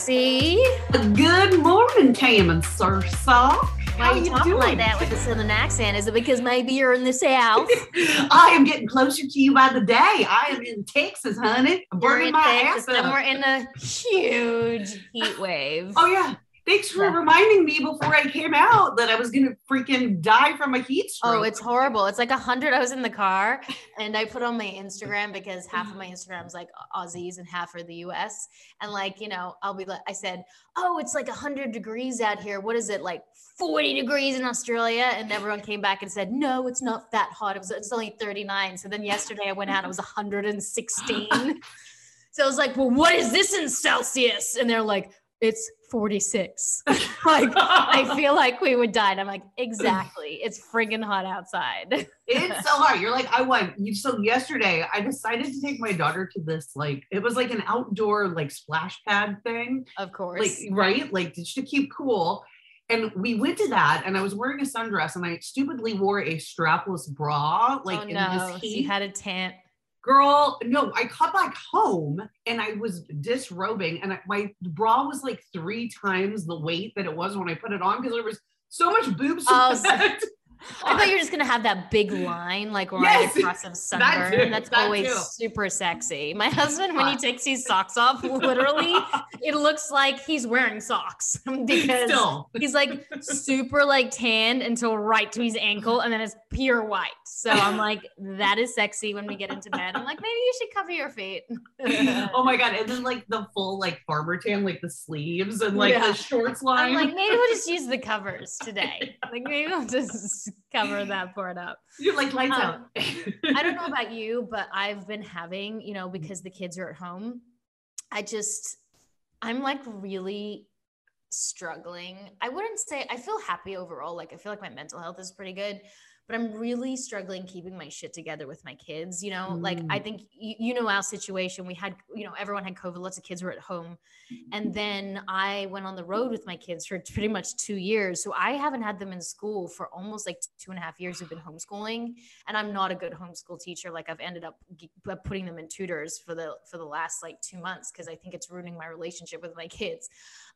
Roxy. Good morning, Tam and Sir Sock. Why are you talking like that with a southern accent? Is it because maybe you're in the South? I am getting closer to you by the day. I am in Texas, honey. I'm burning in my Texas, ass and we're in a huge heat wave. Oh yeah. Thanks for Yeah. reminding me before I came out that I was gonna freaking die from a heat oh, stroke. Oh, it's horrible. It's like a hundred. I was in the car and I put on my Instagram because half of my Instagram is like Aussies and half are the US. And like, you know, I'll be like, I said, oh, it's like a hundred degrees out here. What is it like 40 degrees in Australia? And everyone came back and said, no, it's not that hot. It was, it's only 39. So then yesterday I went out, it was 116. So I was like, well, what is this in Celsius? And they're like, it's 46. like, I feel like we would die. And I'm like, exactly. It's friggin' hot outside. It's so hot. You're like, I went. You so yesterday I decided to take my daughter to this like it was like an outdoor like splash pad thing. Of course. like right like just to keep cool and we went to that and i was wearing a sundress and i stupidly wore a strapless bra oh, like oh in no, this she heat had a tent. Girl no i got back home and i was disrobing and I, my bra was like three times the weight that it was when i put it on because there was so much boobs Oh, fat. I thought you were just gonna have that big line like right Yes, across of that sunburn. too, That's that always too. super sexy. My husband, when he takes his socks off, literally, it looks like he's wearing socks because still he's like super like tanned until right to his ankle, and then it's pure white. So I'm like, that is sexy when we get into bed. I'm like, maybe you should cover your feet. oh my god and then like the full like farmer tan like the sleeves and like Yeah. the shorts I'm line like, maybe we'll just use the covers today. Like maybe we'll just cover that part up. you're like lights Um, out I don't know about you, but I've been having, you know, because the kids are at home, I just, I'm like really struggling. I wouldn't say I feel happy overall. Like I feel like my mental health is pretty good, but I'm really struggling keeping my shit together with my kids. You know, like I Mm. think you, you know our situation. We had, you know, everyone had COVID. Lots of kids were at home, and then I went on the road with my kids for pretty much two years. So I haven't had them in school for almost like two and a half years. We've been homeschooling, and I'm not a good homeschool teacher. Like I've ended up putting them in tutors for the for the last like two months because I think it's ruining my relationship with my kids.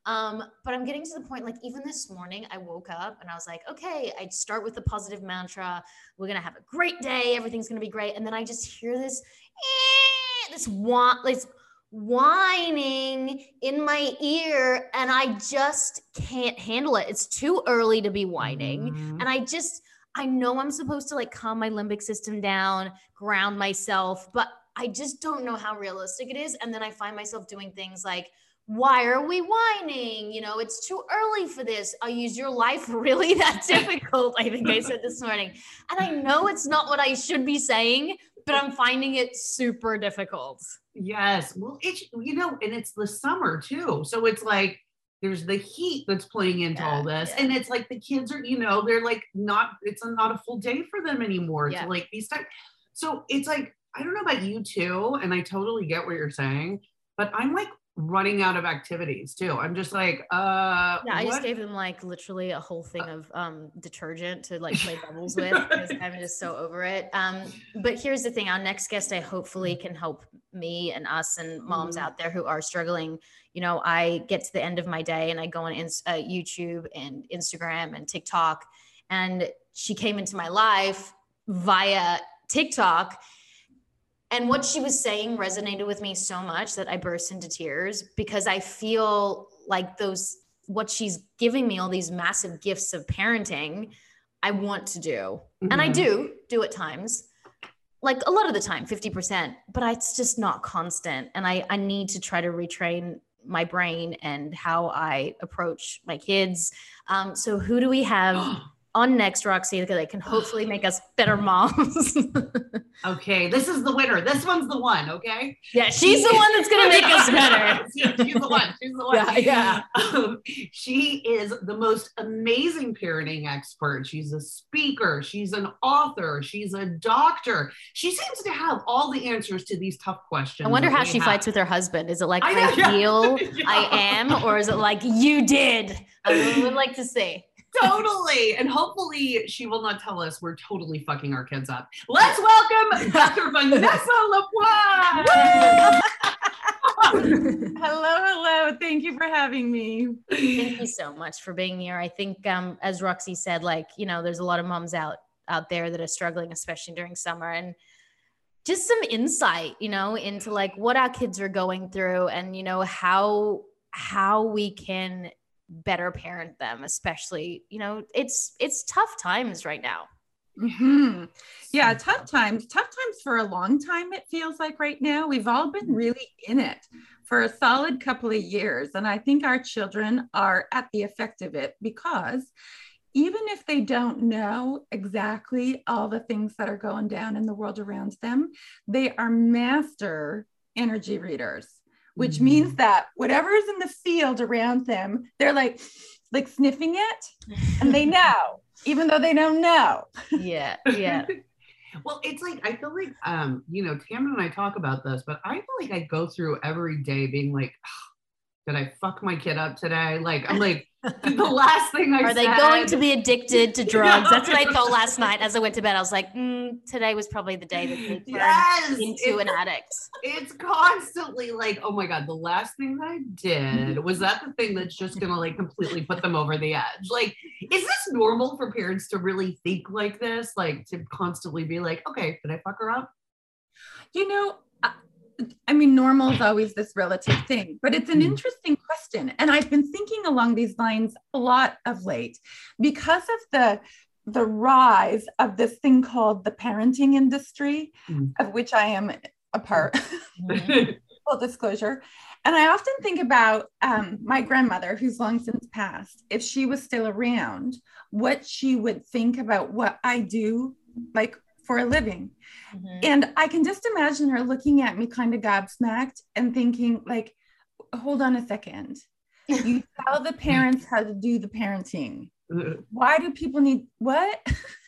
Um, but I'm getting to the point like even this morning I woke up and I was like, okay, I'd start with the positive mantra. We're gonna have a great day. Everything's gonna be great. And then I just hear this, eh, this want this whining in my ear, and I just can't handle it. It's too early to be whining. Mhm. And I just, I know I'm supposed to like calm my limbic system down, ground myself, but I just don't know how realistic it is. And then I find myself doing things like, why are we whining? You know, it's too early for this. I use your life really that difficult. I think I said this morning. And I know it's not what I should be saying, but I'm finding it super difficult. Yes. Well, it's you know, and it's the summer too. So it's like there's the heat that's playing into Yeah, all this. yeah. And it's like the kids are, you know, they're like not, it's not a full day for them anymore Yeah. to like these time. So it's like, I don't know about you too, and I totally get what you're saying, but I'm like running out of activities too. I'm just like, uh Yeah, I just gave them like literally a whole thing of um, detergent to like play bubbles with because I'm just so over it. Um, but here's the thing: our next guest, I hopefully can help me and us and moms Mhm. out there who are struggling. You know, I get to the end of my day and I go on uh, YouTube and Instagram and TikTok, and she came into my life via TikTok. And what she was saying resonated with me so much that I burst into tears because I feel like those, what she's giving me, all these massive gifts of parenting, I want to do. And I Mhm. do do at times, like a lot of the time, 50%, but I, it's just not constant. And I, I need to try to retrain my brain and how I approach my kids. Um, so, who do we have on next, Roxy, that can hopefully make us better moms? Okay, this is the winner. This one's the one, okay? yeah, she's the one that's to make us better. She's the one. She's the one. Yeah, yeah. Um, she is the most amazing parenting expert. She's a speaker. She's an author. She's a doctor. She seems to have all the answers to these tough questions. I wonder how she have. fights with her husband. Is it like I I, yeah. feel Yeah. I am, or is it like you did? I would like to see. Totally. And hopefully she will not tell us we're totally fucking our kids up. Let's welcome Dr. Vanessa LaPointe. hello, hello. Thank you for having me. Thank you so much for being here. I think, um, as Roxy said, like you know, there's a lot of moms out out there that are struggling, especially during summer, and just some insight, you know, into like what our kids are going through, and you know how how we can better parent them, especially you know, it's it's tough times right now. Mm-hmm. Yeah, tough times. Tough times for a long time, it feels like right now. We've all been mm-hmm. really in it for a solid couple of years. And I think our children are at the effect of it because even if they don't know exactly all the things that are going down in the world around them, they are master energy readers, which mm-hmm. means that whatever is in the field around them, they're like, like sniffing it and they know even though they don't know. Yeah, yeah. well, it's like I feel like um, you know, Tamara and I talk about this, but I feel like I go through every day being like, did I fuck my kid up today? Like, I'm like, the last thing I Are said, they going to be addicted to drugs? That's what I thought last night as I went to bed. I was like, mm, today was probably the day that they turned yes, into an addict. It's constantly like, oh my God, the last thing that I did was that the thing that's just gonna like completely put them over the edge. Like, is this normal for parents to really think like this? Like to constantly be like, okay, did I fuck her up? You know, I mean, normal is always this relative thing, but it's an hmm. interesting question. And I've been thinking along these lines a lot of late because of the the rise of this thing called the parenting industry, mm. of which I am a part. Mm-hmm. Full disclosure. And I often think about um, my grandmother, who's long since passed, if she was still around, what she would think about what I do, like for a living. Mm-hmm. And I can just imagine her looking at me kind of gobsmacked and thinking, like, hold on a second. You tell the parents how to do the parenting. Why do people need what?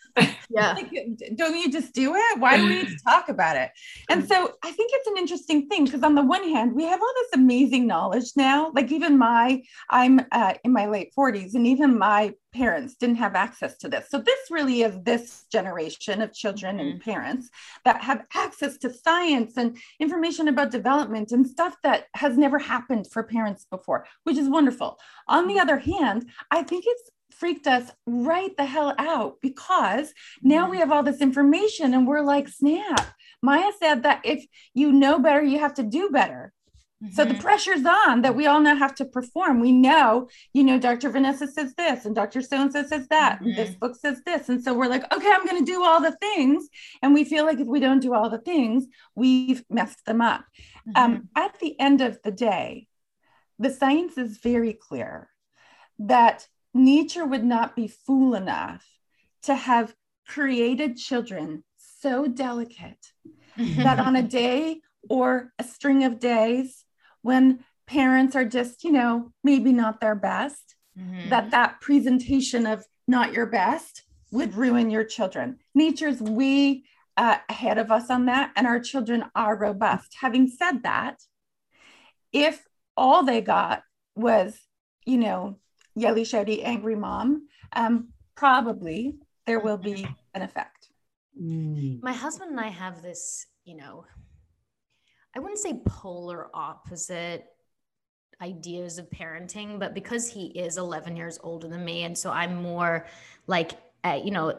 yeah. like, don't you just do it? Why do we need to talk about it? And so I think it's an interesting thing because on the one hand, we have all this amazing knowledge now. Like even my, I'm uh, in my late 40s, and even my parents didn't have access to this. So this really is this generation of children mm-hmm. and parents that have access to science and information about development and stuff that has never happened for parents before, which is wonderful. On the mm-hmm. other hand, I think it's freaked us right the hell out because now mm-hmm. we have all this information and we're like, snap. Maya said that if you know better, you have to do better. Mm-hmm. So the mm-hmm. pressure's on that we all now have to perform. We know, you know, Dr. Vanessa says this and Dr. So and so says that, mm-hmm. and this book says this. And so we're like, okay, I'm going to do all the things. And we feel like if we don't do all the things, we've messed them up. Mm-hmm. Um, at the end of the day, the science is very clear that nature would not be fool enough to have created children so delicate that on a day or a string of days when parents are just you know maybe not their best mm-hmm. that that presentation of not your best would ruin your children nature's way uh, ahead of us on that and our children are robust having said that if all they got was you know yelly, shouty, angry mom, um, probably there will be an effect. Mm. My husband and I have this, you know, I wouldn't say polar opposite ideas of parenting, but because he is 11 years older than me, and so I'm more like, uh, you know,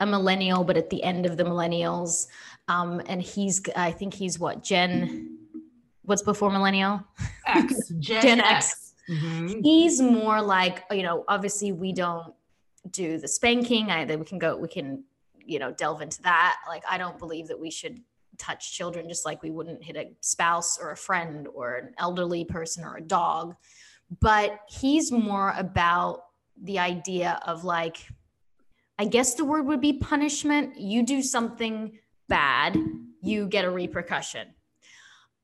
a millennial, but at the end of the millennials, um, and he's, I think he's what Gen, what's before millennial? X, Gen, Gen X. X. Mm-hmm. He's more like, you know, obviously we don't do the spanking. I we can go, we can, you know, delve into that. Like, I don't believe that we should touch children just like we wouldn't hit a spouse or a friend or an elderly person or a dog. But he's more about the idea of like, I guess the word would be punishment. You do something bad, you get a repercussion.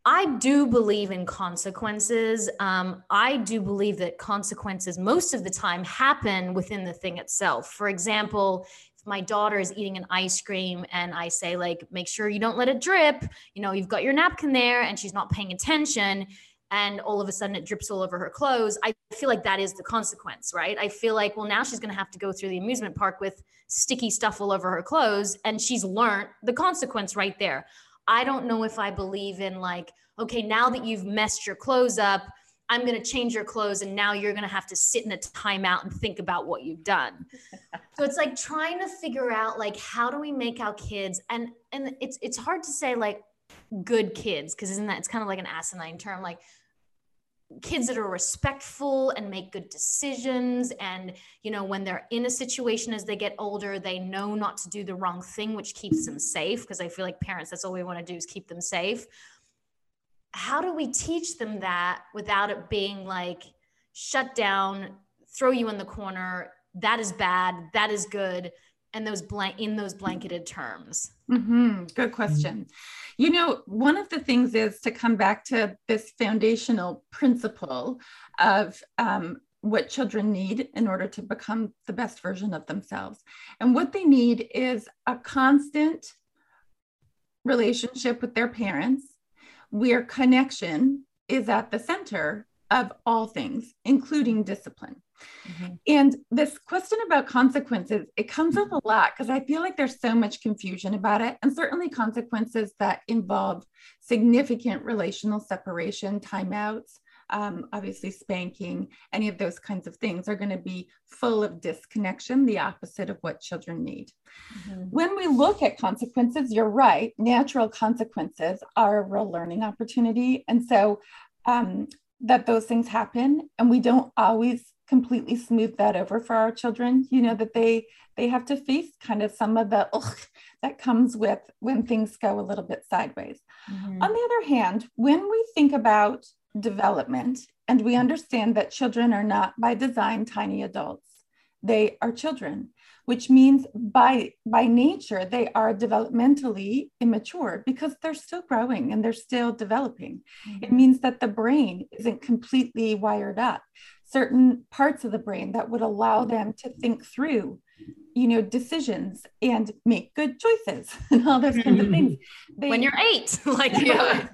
I do believe in consequences. Um, I do believe that consequences most of the time happen within the thing itself. For example, if my daughter is eating an ice cream and I say, like, make sure you don't let it drip, you know, you've got your napkin there and she's not paying attention, and all of a sudden it drips all over her clothes, I feel like that is the consequence, right? I feel like, well, now she's going to have to go through the amusement park with sticky stuff all over her clothes, and she's learned the consequence right there. I don't know if I believe in like, okay, now that you've messed your clothes up, I'm going to change your clothes and now you're going to have to sit in a timeout and think about what you've done. so it's like trying to figure out like how do we make our kids and and it's it's hard to say like good kids because isn't that it's kind of like an asinine term like kids that are respectful and make good decisions. And you know when they're in a situation as they get older they know not to do the wrong thing which keeps them safe because i feel like parents that's all we want to do is keep them safe. How do we teach them that without it being like shut down, throw you in the corner, that is bad, that is good, and those blank in those blanketed terms? Mm-hmm. Good question. You know, one of the things is to come back to this foundational principle of um, what children need in order to become the best version of themselves. And what they need is a constant relationship with their parents where connection is at the center of all things, including discipline. Mm-hmm. And this question about consequences, it comes up a lot because I feel like there's so much confusion about it, and certainly consequences that involve significant relational separation, timeouts, um, obviously spanking, any of those kinds of things are going to be full of disconnection, the opposite of what children need. Mm-hmm. When we look at consequences, you're right, natural consequences are a real learning opportunity. And so um, that those things happen, and we don't always completely smooth that over for our children you know that they they have to face kind of some of the ugh, that comes with when things go a little bit sideways mm-hmm. on the other hand when we think about development. And we understand that children are not by design tiny adults. They are children, which means by, by nature, they are developmentally immature because they're still growing and they're still developing. Mm-hmm. It means that the brain isn't completely wired up. Certain parts of the brain that would allow them to think through you know decisions and make good choices and all those kinds of things they, when you're eight like yeah.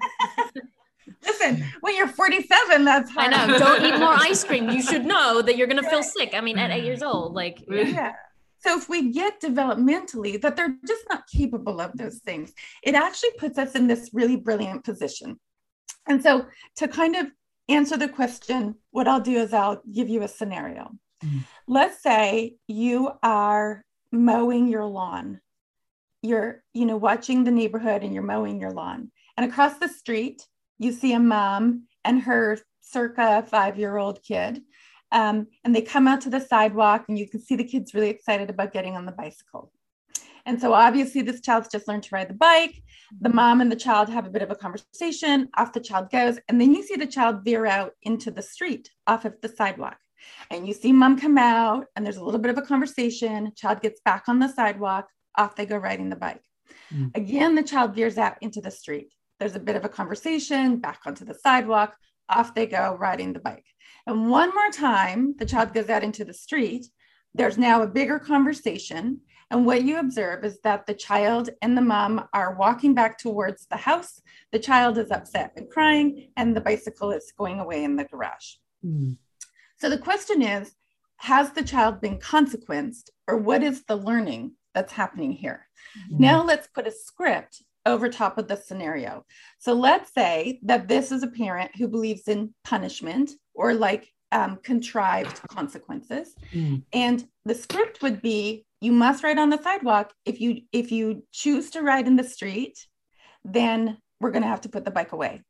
Listen, when you're 47, that's hard. I know. Don't eat more ice cream. You should know that you're going to feel sick. I mean, at eight years old, like, yeah. So if we get developmentally that they're just not capable of those things, it actually puts us in this really brilliant position. And so to kind of answer the question, what I'll do is I'll give you a scenario. Mm-hmm. Let's say you are mowing your lawn. You're, you know, watching the neighborhood and you're mowing your lawn. And across the street, you see a mom and her circa five year old kid. Um, and they come out to the sidewalk, and you can see the kids really excited about getting on the bicycle. And so, obviously, this child's just learned to ride the bike. The mom and the child have a bit of a conversation. Off the child goes. And then you see the child veer out into the street off of the sidewalk. And you see mom come out, and there's a little bit of a conversation. Child gets back on the sidewalk. Off they go riding the bike. Mm. Again, the child veers out into the street. There's a bit of a conversation, back onto the sidewalk, off they go riding the bike. And one more time, the child goes out into the street. There's now a bigger conversation. And what you observe is that the child and the mom are walking back towards the house. The child is upset and crying, and the bicycle is going away in the garage. Mm. So the question is Has the child been consequenced, or what is the learning that's happening here? Mm. Now let's put a script over top of the scenario. So let's say that this is a parent who believes in punishment or like um, contrived consequences. Mm. And the script would be you must ride on the sidewalk. If you if you choose to ride in the street, then we're going to have to put the bike away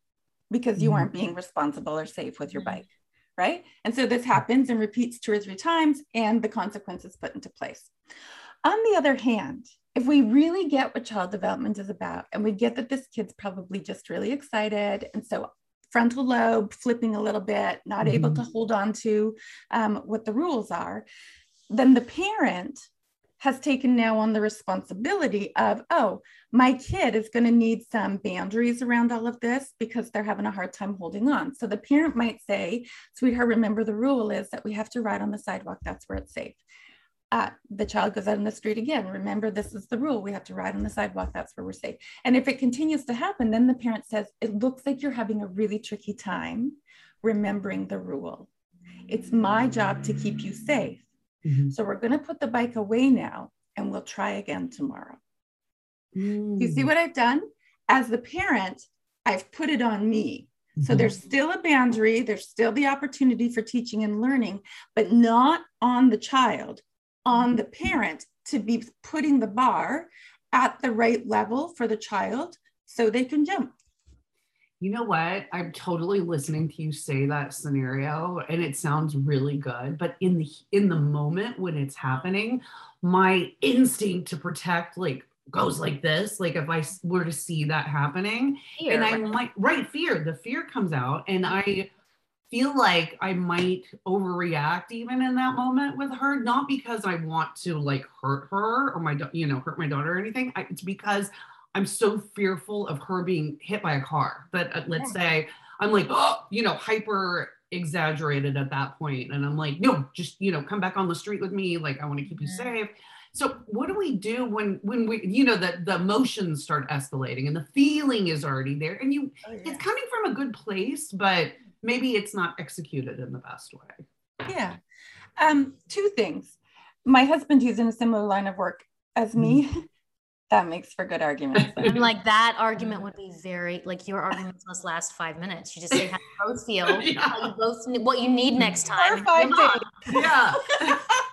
because you mm. aren't being responsible or safe with your mm. bike. Right. And so this happens and repeats two or three times, and the consequences put into place. On the other hand, if we really get what child development is about and we get that this kid's probably just really excited and so frontal lobe flipping a little bit not mm-hmm. able to hold on to um, what the rules are then the parent has taken now on the responsibility of oh my kid is going to need some boundaries around all of this because they're having a hard time holding on. So the parent might say sweetheart remember the rule is that we have to ride on the sidewalk. That's where it's safe uh, the child goes out in the street again. Remember, this is the rule. We have to ride on the sidewalk. That's where we're safe. And if it continues to happen, then the parent says, It looks like you're having a really tricky time remembering the rule. It's my job to keep you safe. Mm-hmm. So we're going to put the bike away now and we'll try again tomorrow. Mm. You see mm. what I've done? as the parent, I've put it on me. So Mhm. there's still a boundary, there's still the opportunity for teaching and learning, but not on the child, on the parent to be putting the bar at the right level for the child so they can jump. You know what? I'm totally listening to you say that scenario and it sounds really good, but in the in the moment when it's happening, my instinct to protect like goes like this, like if i were to see that happening, Fear, and I right? might right fear, the fear comes out and I feel like I might overreact even in that moment with her, not because I want to like hurt her or my, you know, hurt my daughter or anything. I, it's because I'm so fearful of her being hit by a car that uh, let's say I'm like, oh, you know, hyper exaggerated at that point, and I'm like, no, just you know, come back on the street with me. Like I want to keep you Mhm. safe. So what do we do when when we, you know, the the emotions start escalating and the feeling is already there, and you it's coming from a good place, but maybe it's not executed in the best way. Yeah. Um, two things. My husband, who's in a similar line of work as me, that makes for good arguments. I'm like that argument would be very like your arguments must last five minutes. You just say how you both feel, Yeah. how you both what you need next Or time. five days. Yeah.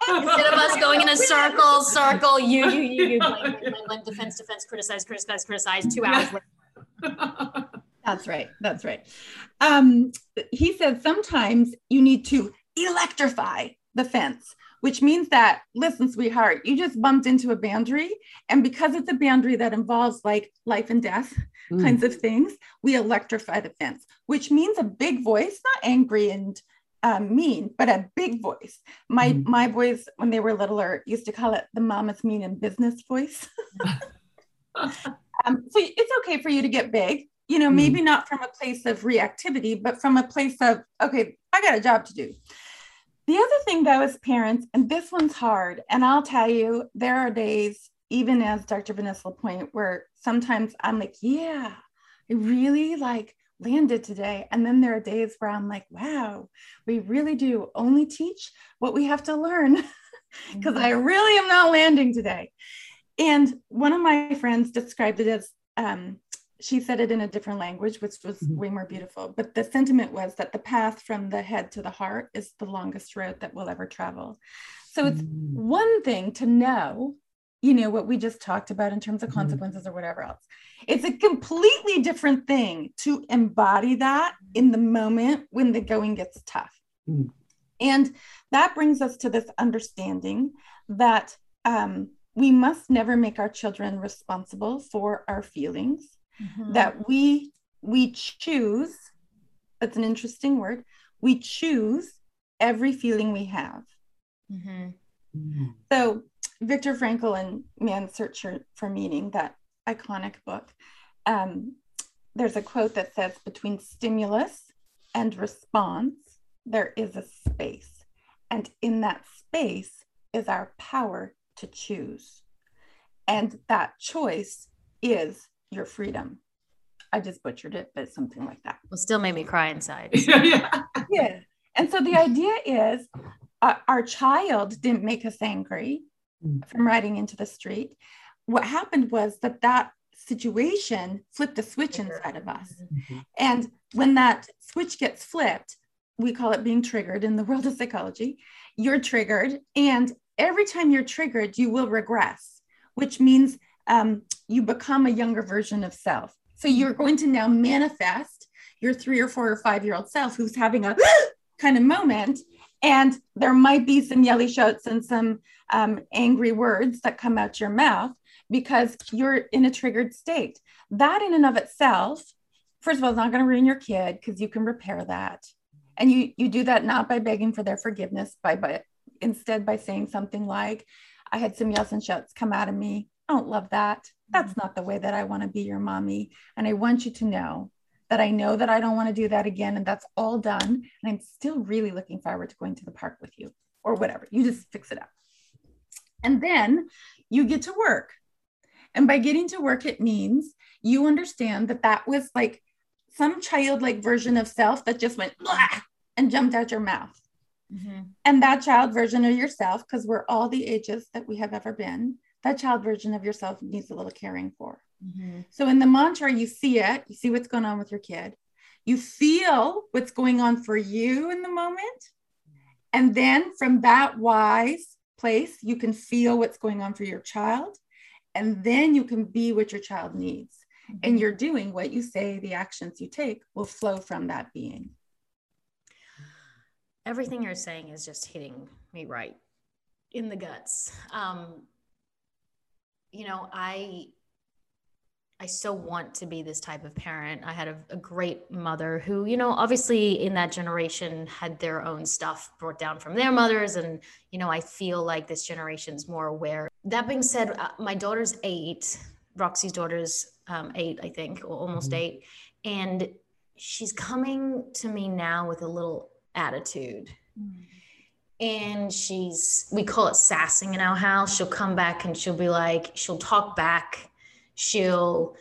Instead of us going in a circle, circle, you, you, you, you, blame, blame, blame, blame, defense, defense, criticize, criticize, criticize. Two hours later. That's right. That's right. Um, he said sometimes you need to electrify the fence, which means that, listen, sweetheart, you just bumped into a boundary. And because it's a boundary that involves like life and death Mm. kinds of things, we electrify the fence, which means a big voice, not angry and um, mean, but a big voice. My Mhm. my boys, when they were littler, used to call it the mama's mean and business voice. um, so it's okay for you to get big, you know, Mhm. maybe not from a place of reactivity, but from a place of, okay, I got a job to do. The other thing, though, as parents, and this one's hard, and I'll tell you, there are days, even as Dr. Vanessa LaPointe, where sometimes I'm like, yeah, I really like landed today. And then there are days where I'm like, wow, we really do only teach what we have to learn because I really am not landing today. And one of my friends described it as um, she said it in a different language, which was Mhm. way more beautiful. But the sentiment was that the path from the head to the heart is the longest road that we'll ever travel. So it's Mm. one thing to know, you know, what we just talked about in terms of Mhm. consequences or whatever else. It's a completely different thing to embody that in the moment when the going gets tough. Mm. And that brings us to this understanding that um, we must never make our children responsible for our feelings Mhm. that we we choose that's an interesting word we choose every feeling we have Mhm. Mm. so Viktor Frankl in Man's Search for- for Meaning, that iconic book, um, there's a quote that says, between stimulus and response, there is a space. And in that space is our power to choose. And that choice is your freedom. I just butchered it, but something like that Well, still made me cry inside. yeah. yeah. And so the idea is uh, our child didn't make us angry Mm. from riding into the street. What happened was that that situation flipped a switch inside of us. Mhm. And when that switch gets flipped, we call it being triggered in the world of psychology. You're triggered. And every time you're triggered, you will regress, which means um, you become a younger version of self. So you're going to now manifest your three or four or five year old self who's having a kind of moment. And there might be some yelly shouts and some um, angry words that come out your mouth because you're in a triggered state. That, in and of itself, first of all, is not going to ruin your kid because you can repair that. And you you do that not by begging for their forgiveness, by but instead by saying something like, "I had some yells and shouts come out of me. I don't love that. That's not the way that I want to be your mommy. And I want you to know that I know that I don't want to do that again, and that's all done. And I'm still really looking forward to going to the park with you, or whatever. You just fix it up, and then you get to work. And by getting to work, it means you understand that that was like some childlike version of self that just went and jumped out your mouth. Mhm. And that child version of yourself, because we're all the ages that we have ever been, that child version of yourself needs a little caring for. Mm-hmm. So in the mantra, you see it, you see what's going on with your kid, you feel what's going on for you in the moment. And then from that wise place, you can feel what's going on for your child. And then you can be what your child needs. Mm-hmm. And you're doing what you say, the actions you take will flow from that being. Everything you're saying is just hitting me right in the guts. Um, you know, I I so want to be this type of parent. I had a, a, great mother who, you know, obviously in that generation had their own stuff brought down from their mothers. And, you know, I feel like this generation's more aware. That being said, uh, my daughter's eight, Roxy's daughter's um, eight, I think, or almost mm-hmm. eight. And she's coming to me now with a little attitude. Mm-hmm and she's we call it sassing in our house. She'll come back and she'll be like she'll talk back. She'll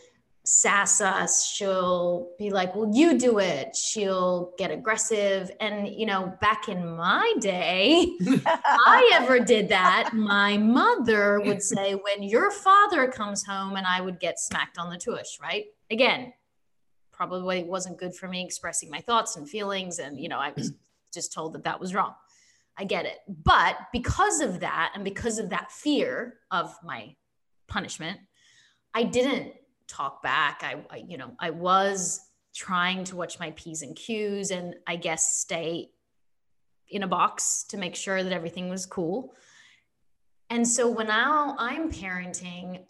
sass us. She'll be like well you do it. She'll get aggressive. And you know back in my day i ever did that. My mother would say when your father comes home and i would get smacked on the tush right? Again probably wasn't good for me expressing my thoughts and feelings. And you know i was just told that that was wrong I get it. But because of that, and because of that fear of my punishment, I didn't talk back. I, I, you know, I was trying to watch my P's and Q's and I guess stay in a box to make sure that everything was cool. And so when now I'm parenting,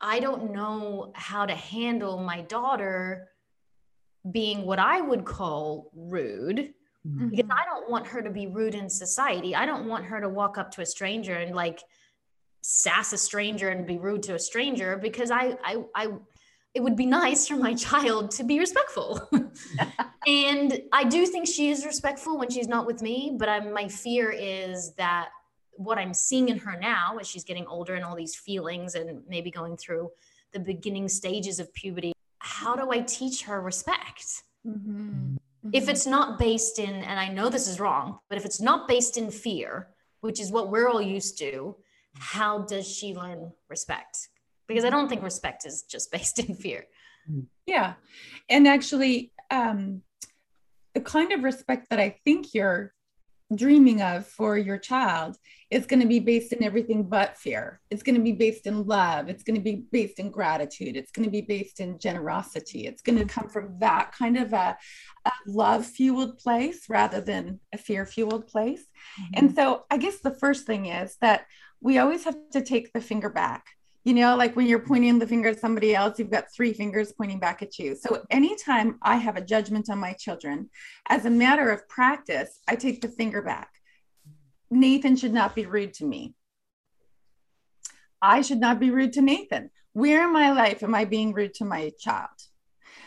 I don't know how to handle my daughter being what I would call rude mm-hmm. because I don't want her to be rude in society. I don't want her to walk up to a stranger and like sass a stranger and be rude to a stranger because I I I it would be nice for my child to be respectful. and I do think she is respectful when she's not with me, but I'm, my fear is that what I'm seeing in her now as she's getting older and all these feelings and maybe going through the beginning stages of puberty, how do I teach her respect? Mm-hmm. Mm-hmm. If it's not based in, and I know this is wrong, but if it's not based in fear, which is what we're all used to, how does she learn respect? Because I don't think respect is just based in fear. Yeah. And actually, um, the kind of respect that I think you're dreaming of for your child is going to be based in everything but fear. It's going to be based in love. It's going to be based in gratitude. It's going to be based in generosity. It's going to come from that kind of a, a love fueled place rather than a fear fueled place. Mm-hmm. And so I guess the first thing is that we always have to take the finger back you know, like when you're pointing the finger at somebody else, you've got three fingers pointing back at you. So anytime I have a judgment on my children, as a matter of practice, I take the finger back. Nathan should not be rude to me. I should not be rude to Nathan. Where in my life am I being rude to my child?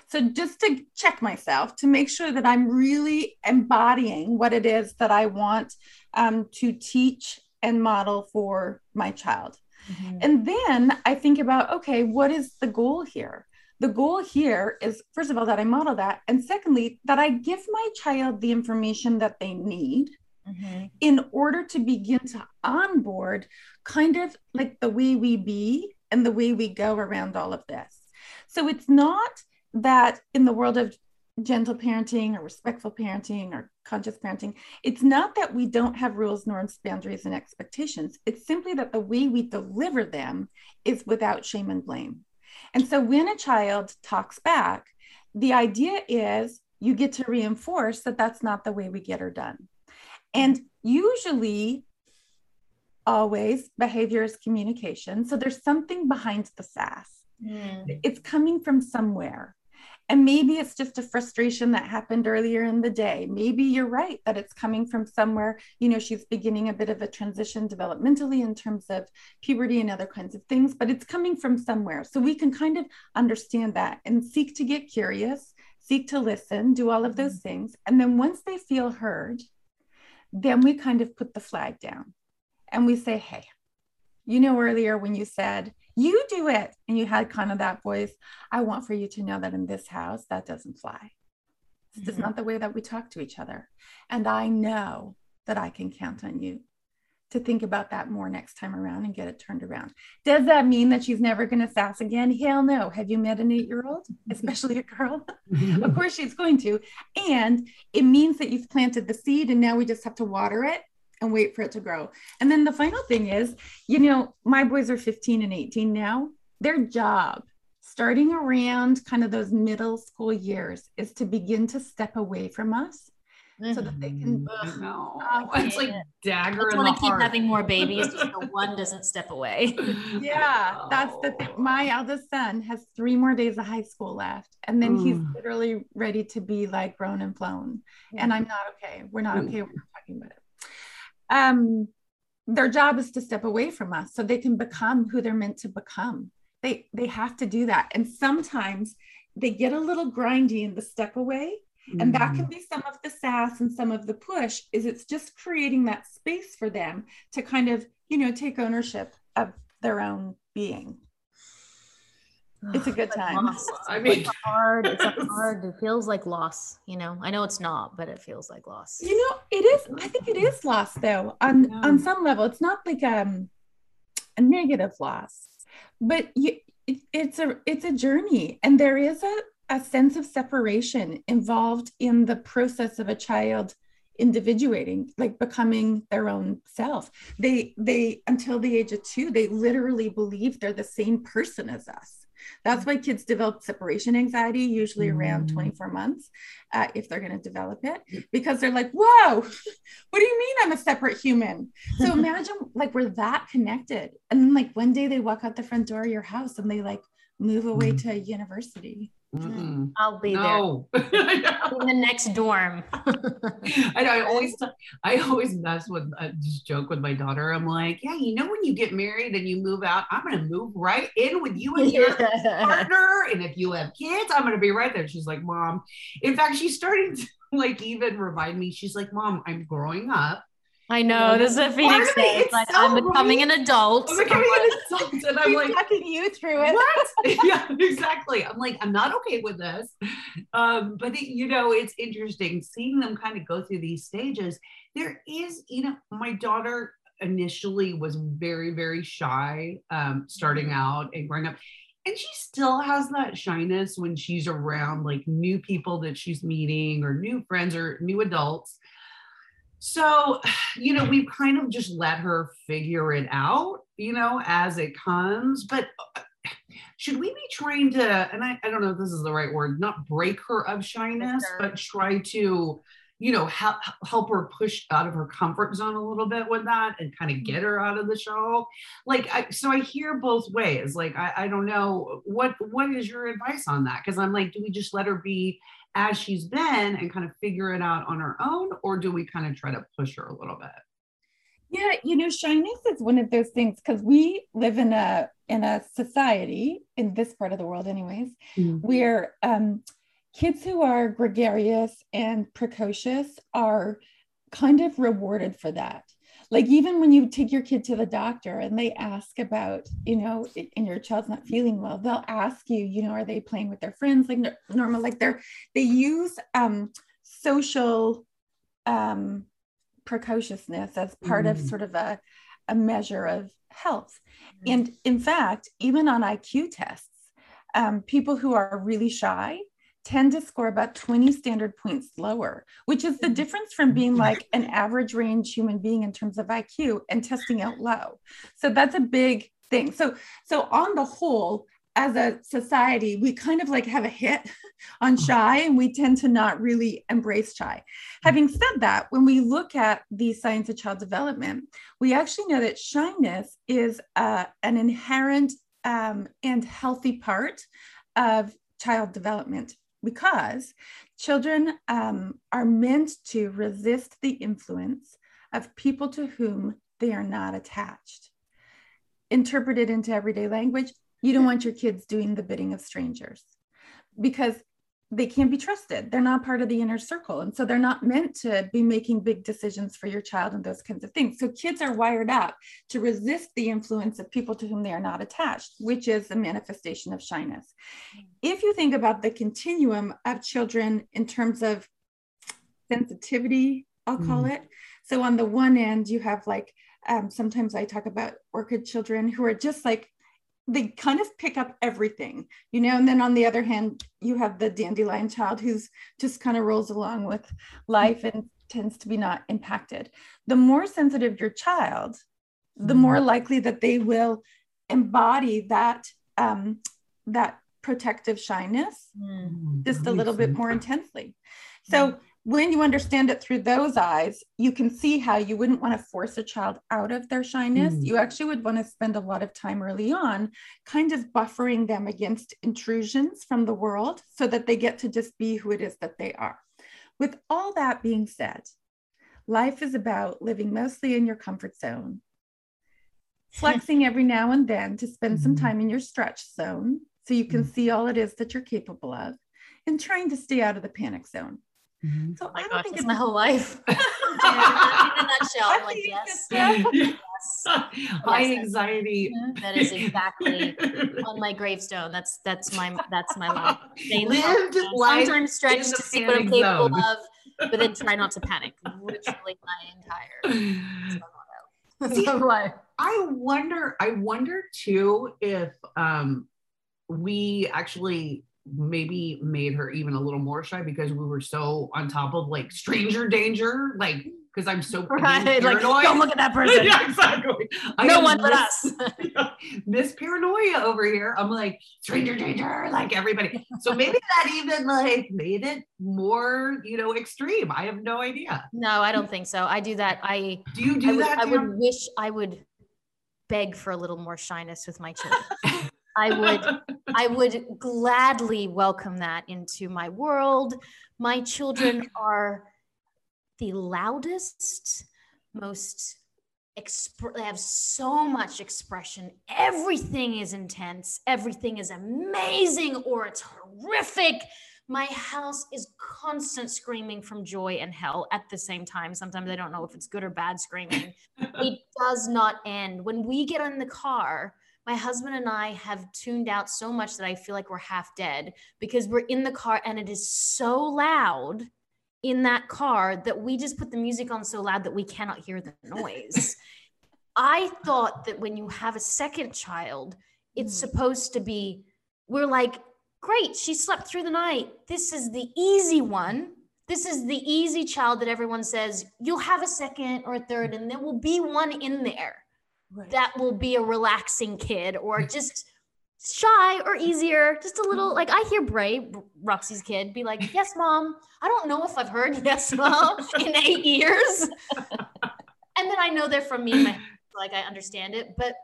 So, just to check myself to make sure that I'm really embodying what it is that I want um, to teach and model for my child. Mm-hmm. And then I think about, okay, what is the goal here? The goal here is, first of all, that I model that. And secondly, that I give my child the information that they need mm-hmm. in order to begin to onboard kind of like the way we be and the way we go around all of this. So it's not that in the world of gentle parenting or respectful parenting or conscious parenting, it's not that we don't have rules, norms, boundaries, and expectations. It's simply that the way we deliver them is without shame and blame. And so when a child talks back, the idea is you get to reinforce that that's not the way we get her done. And usually, always, behavior is communication. So there's something behind the sass. Mm. It's coming from somewhere. And maybe it's just a frustration that happened earlier in the day. Maybe you're right that it's coming from somewhere, you know, she's beginning a bit of a transition developmentally in terms of puberty and other kinds of things, but it's coming from somewhere. So we can kind of understand that and seek to get curious, seek to listen, do all of those mm-hmm. things. And then once they feel heard, then we kind of put the flag down and we say, hey, you know, earlier when you said, you do it, and you had kind of that voice, I want for you to know that in this house, that doesn't fly. This mm-hmm. is not the way that we talk to each other. And I know that I can count on you to think about that more next time around and get it turned around. Does that mean that she's never going to sass again? Hell no. Have you met an eight year old, especially a girl? of course she's going to. And it means that you've planted the seed and now we just have to water it and wait for it to grow. And then the final thing is, you know, my boys are 15 and 18 now. Their job starting around kind of those middle school years is to begin to step away from us so that they can. Mm, no, it's like dagger. I want to keep heart. having more babies so one doesn't step away. Yeah, that's the thing. My eldest son has three more days of high school left, and then mm. he's literally ready to be like grown and flown. And I'm not okay. We're not okay. We're not talking about it. Um, their job is to step away from us so they can become who they're meant to become. They they have to do that, and sometimes they get a little grindy in the step away and that can mm. be some of the sass and some of the push is it's just creating that space for them to kind of you know take ownership of their own being it's a good time. i mean it's hard it's hard it feels like loss you know? I know it's not but it feels like loss. You know it is i think it is loss though on yeah. on some level. It's not like um a negative loss but you it, it's a it's a journey and there is a a sense of separation involved in the process of a child individuating like becoming their own self. They they until the age of two they literally believe they're the same person as us that's why kids develop separation anxiety usually around mm. 24 months uh, if they're going to develop it because they're like whoa what do you mean i'm a separate human so imagine like we're that connected and then like one day they walk out the front door of your house and they like move away mm. to a university Mm-mm. I'll be no. there. in the next dorm. I know. I always, I always mess with, uh, just joke with my daughter. I'm like, yeah, you know, when you get married and you move out, I'm going to move right in with you and your partner. And if you have kids, I'm going to be right there. She's like, mom. In fact, she's starting to like even remind me. She's like, mom, I'm growing up. I know this is a Phoenix thing. It's like so I'm becoming right. an adult. I'm becoming an adult, and I'm like talking you through it. What? yeah, exactly. I'm like, I'm not okay with this. Um, but it, you know, it's interesting seeing them kind of go through these stages. There is, you know, my daughter initially was very, very shy, um, starting mm-hmm. out and growing up. And she still has that shyness when she's around like new people that she's meeting or new friends or new adults so, you know, we've kind of just let her figure it out, you know, as it comes. But uh, should we be trying to, and I, I don't know if this is the right word, not break her of shyness, sure. but try to, you know, help, help her push out of her comfort zone a little bit with that and kind of mm-hmm. get her out of the show. Like, I, so I hear both ways. Like, I, I don't know what, what is your advice on that? Cause I'm like, do we just let her be as she's been and kind of figure it out on her own or do we kind of try to push her a little bit yeah you know shyness is one of those things because we live in a in a society in this part of the world anyways mm-hmm. where um, kids who are gregarious and precocious are kind of rewarded for that like even when you take your kid to the doctor and they ask about you know and your child's not feeling well they'll ask you you know are they playing with their friends like normal like they're they use um social um precociousness as part mm. of sort of a, a measure of health mm. and in fact even on iq tests um, people who are really shy tend to score about 20 standard points lower, which is the mm-hmm. difference from being like an average range human being in terms of IQ and testing out low. So that's a big thing. So so on the whole, as a society, we kind of like have a hit on mm-hmm. shy and we tend to not really embrace shy. Having said that, when we look at the science of child development, we actually know that shyness is uh, an inherent um, and healthy part of child development because children um, are meant to resist the influence of people to whom they are not attached. Interpreted into everyday language, you don't want your kids doing the bidding of strangers because they can't be trusted. They're not part of the inner circle. And so they're not meant to be making big decisions for your child and those kinds of things. So kids are wired up to resist the influence of people to whom they are not attached, which is a manifestation of shyness. If you think about the continuum of children in terms of sensitivity, I'll call mm. it. So on the one end, you have like um, sometimes I talk about orchid children who are just like they kind of pick up everything, you know. And then on the other hand, you have the dandelion child who's just kind of rolls along with life and tends to be not impacted. The more sensitive your child, the more mm-hmm. likely that they will embody that um, that protective shyness mm-hmm. just a little bit more intensely. So when you understand it through those eyes, you can see how you wouldn't want to force a child out of their shyness. Mm. You actually would want to spend a lot of time early on, kind of buffering them against intrusions from the world so that they get to just be who it is that they are. With all that being said, life is about living mostly in your comfort zone, flexing every now and then to spend some mm-hmm. time in your stretch zone so you can mm. see all it is that you're capable of, and trying to stay out of the panic zone. Mm-hmm. So oh I don't gosh, think it's my whole life. in a nutshell, I'm like, yes. yes. High anxiety. That is exactly on my gravestone. That's that's my that's my life. Lived life Sometimes stretch to see what I'm capable zone. of, but then try not to panic. Literally my entire See, life. I wonder, I wonder too if um we actually maybe made her even a little more shy because we were so on top of like stranger danger, like because I'm so right. like don't look at that person. yeah, exactly. No one but us. Miss paranoia over here. I'm like stranger danger, like everybody. So maybe that even like made it more, you know, extreme. I have no idea. No, I don't think so. I do that. I do you do I would, that? I would wish I would beg for a little more shyness with my children. I would I would gladly welcome that into my world. My children are the loudest, most exp- they have so much expression. Everything is intense, everything is amazing or it's horrific. My house is constant screaming from joy and hell at the same time. Sometimes I don't know if it's good or bad screaming. it does not end. When we get in the car, my husband and I have tuned out so much that I feel like we're half dead because we're in the car and it is so loud in that car that we just put the music on so loud that we cannot hear the noise. I thought that when you have a second child, it's mm. supposed to be, we're like, great, she slept through the night. This is the easy one. This is the easy child that everyone says, you'll have a second or a third, and there will be one in there right. that will be a relaxing kid or just shy or easier, just a little like I hear Bray, Roxy's kid, be like, Yes, mom. I don't know if I've heard yes, mom in eight years. and then I know they're from me, my, like I understand it. But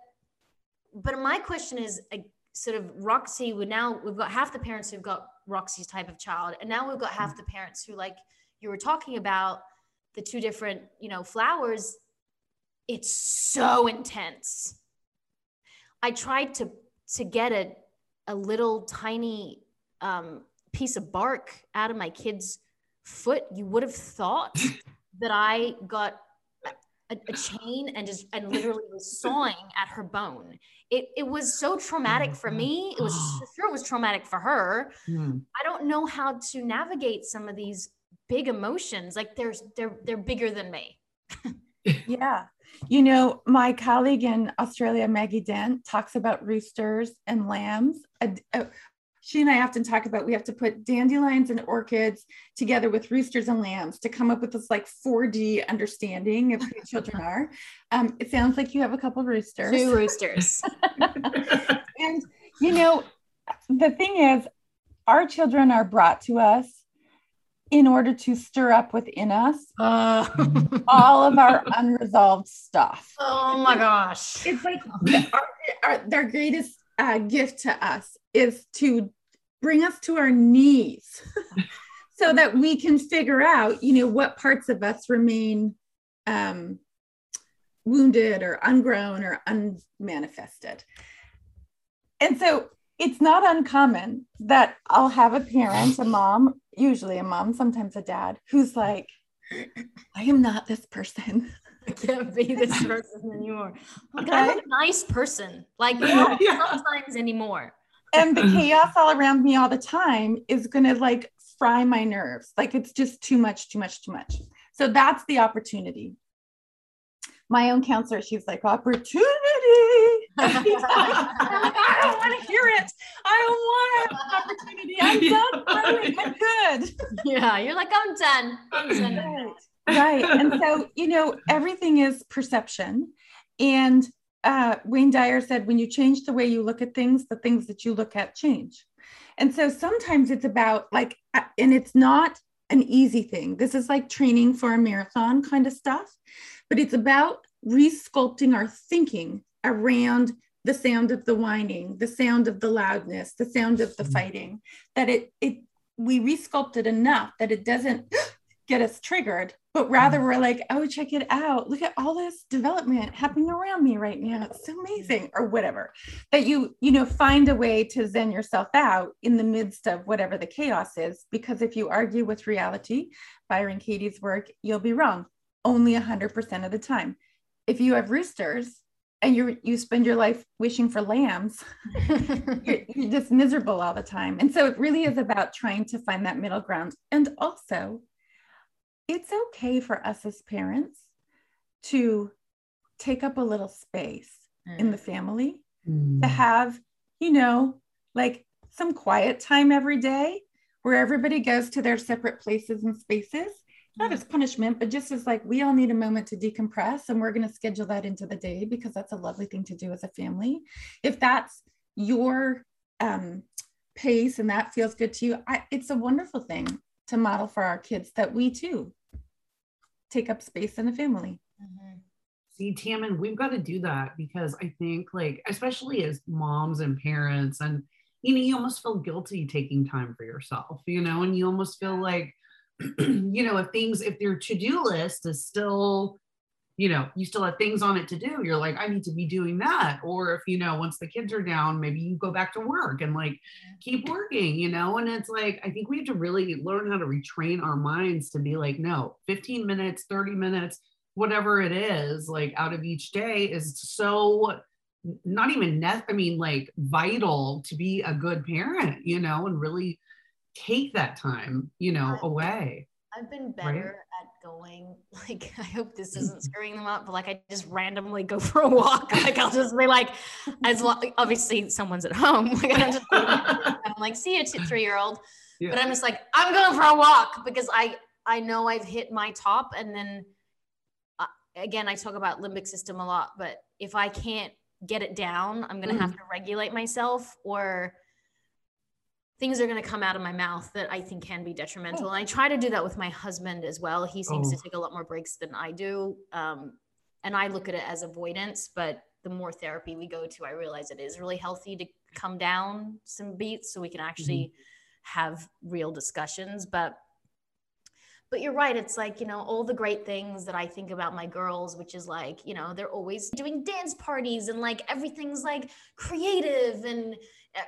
but my question is a, sort of Roxy would now we've got half the parents who've got Roxy's type of child, and now we've got half mm. the parents who like you were talking about the two different, you know, flowers it's so intense. I tried to to get a a little tiny um, piece of bark out of my kid's foot. You would have thought that I got a, a, chain and just and literally was sawing at her bone. It it was so traumatic for me. It was sure it was traumatic for her. Mm. I don't know how to navigate some of these big emotions. Like there's they're they're bigger than me. yeah. You know, my colleague in Australia, Maggie Dent, talks about roosters and lambs. She and I often talk about we have to put dandelions and orchids together with roosters and lambs to come up with this like 4D understanding of who children are. Um, it sounds like you have a couple of roosters. Two roosters. and, you know, the thing is, our children are brought to us in order to stir up within us uh. all of our unresolved stuff. Oh my gosh. It's like our, our, their greatest uh, gift to us is to bring us to our knees so that we can figure out, you know, what parts of us remain um, wounded or ungrown or unmanifested. And so it's not uncommon that I'll have a parent, a mom, usually a mom, sometimes a dad, who's like, I am not this person. I can't be this person anymore. Oh like, I'm a nice person. Like yeah, yeah. sometimes anymore. And the chaos all around me all the time is gonna like fry my nerves. Like it's just too much, too much, too much. So that's the opportunity my own counselor, she's like, opportunity. I don't want to hear it. I don't want to have an opportunity. I'm done. I'm good. Yeah, you're like, I'm done. I'm done. Right. right. And so, you know, everything is perception. And uh, Wayne Dyer said, when you change the way you look at things, the things that you look at change. And so sometimes it's about like, uh, and it's not an easy thing. This is like training for a marathon kind of stuff, but it's about resculpting our thinking around the sound of the whining, the sound of the loudness, the sound of the mm-hmm. fighting, that it, it, we resculpt it enough that it doesn't get us triggered, but rather mm. we're like, oh, check it out. Look at all this development happening around me right now. It's so amazing, or whatever. That you, you know, find a way to zen yourself out in the midst of whatever the chaos is. Because if you argue with reality, Byron Katie's work, you'll be wrong only 100% of the time. If you have roosters, and you you spend your life wishing for lambs you're, you're, just miserable all the time and so it really is about trying to find that middle ground and also it's okay for us as parents to take up a little space mm. in the family mm. to have, you know, like some quiet time every day where everybody goes to their separate places and spaces. Not as punishment, but just as like we all need a moment to decompress, and we're going to schedule that into the day because that's a lovely thing to do as a family. If that's your um, pace and that feels good to you, I, it's a wonderful thing to model for our kids that we too take up space in the family. Mm-hmm. See, Tammin, we've got to do that because I think, like, especially as moms and parents, and you know, you almost feel guilty taking time for yourself, you know, and you almost feel like, you know, if things, if your to do list is still you know, you still have things on it to do. You're like, I need to be doing that. Or if, you know, once the kids are down, maybe you go back to work and like keep working, you know? And it's like, I think we have to really learn how to retrain our minds to be like, no, 15 minutes, 30 minutes, whatever it is, like out of each day is so not even net, I mean, like vital to be a good parent, you know, and really take that time, you know, away. I've been better right? at going like I hope this isn't screwing them up, but like I just randomly go for a walk. Like I'll just be like, as lo- obviously someone's at home. Like I'm just I'm like, see you three year old. Yeah. But I'm just like, I'm going for a walk because I I know I've hit my top. And then uh, again, I talk about limbic system a lot, but if I can't get it down, I'm gonna mm. have to regulate myself or things are going to come out of my mouth that I think can be detrimental. Oh. And I try to do that with my husband as well. He seems oh. to take a lot more breaks than I do. Um, and I look at it as avoidance, but the more therapy we go to, I realize it is really healthy to come down some beats so we can actually mm-hmm. have real discussions. But but you're right it's like you know all the great things that i think about my girls which is like you know they're always doing dance parties and like everything's like creative and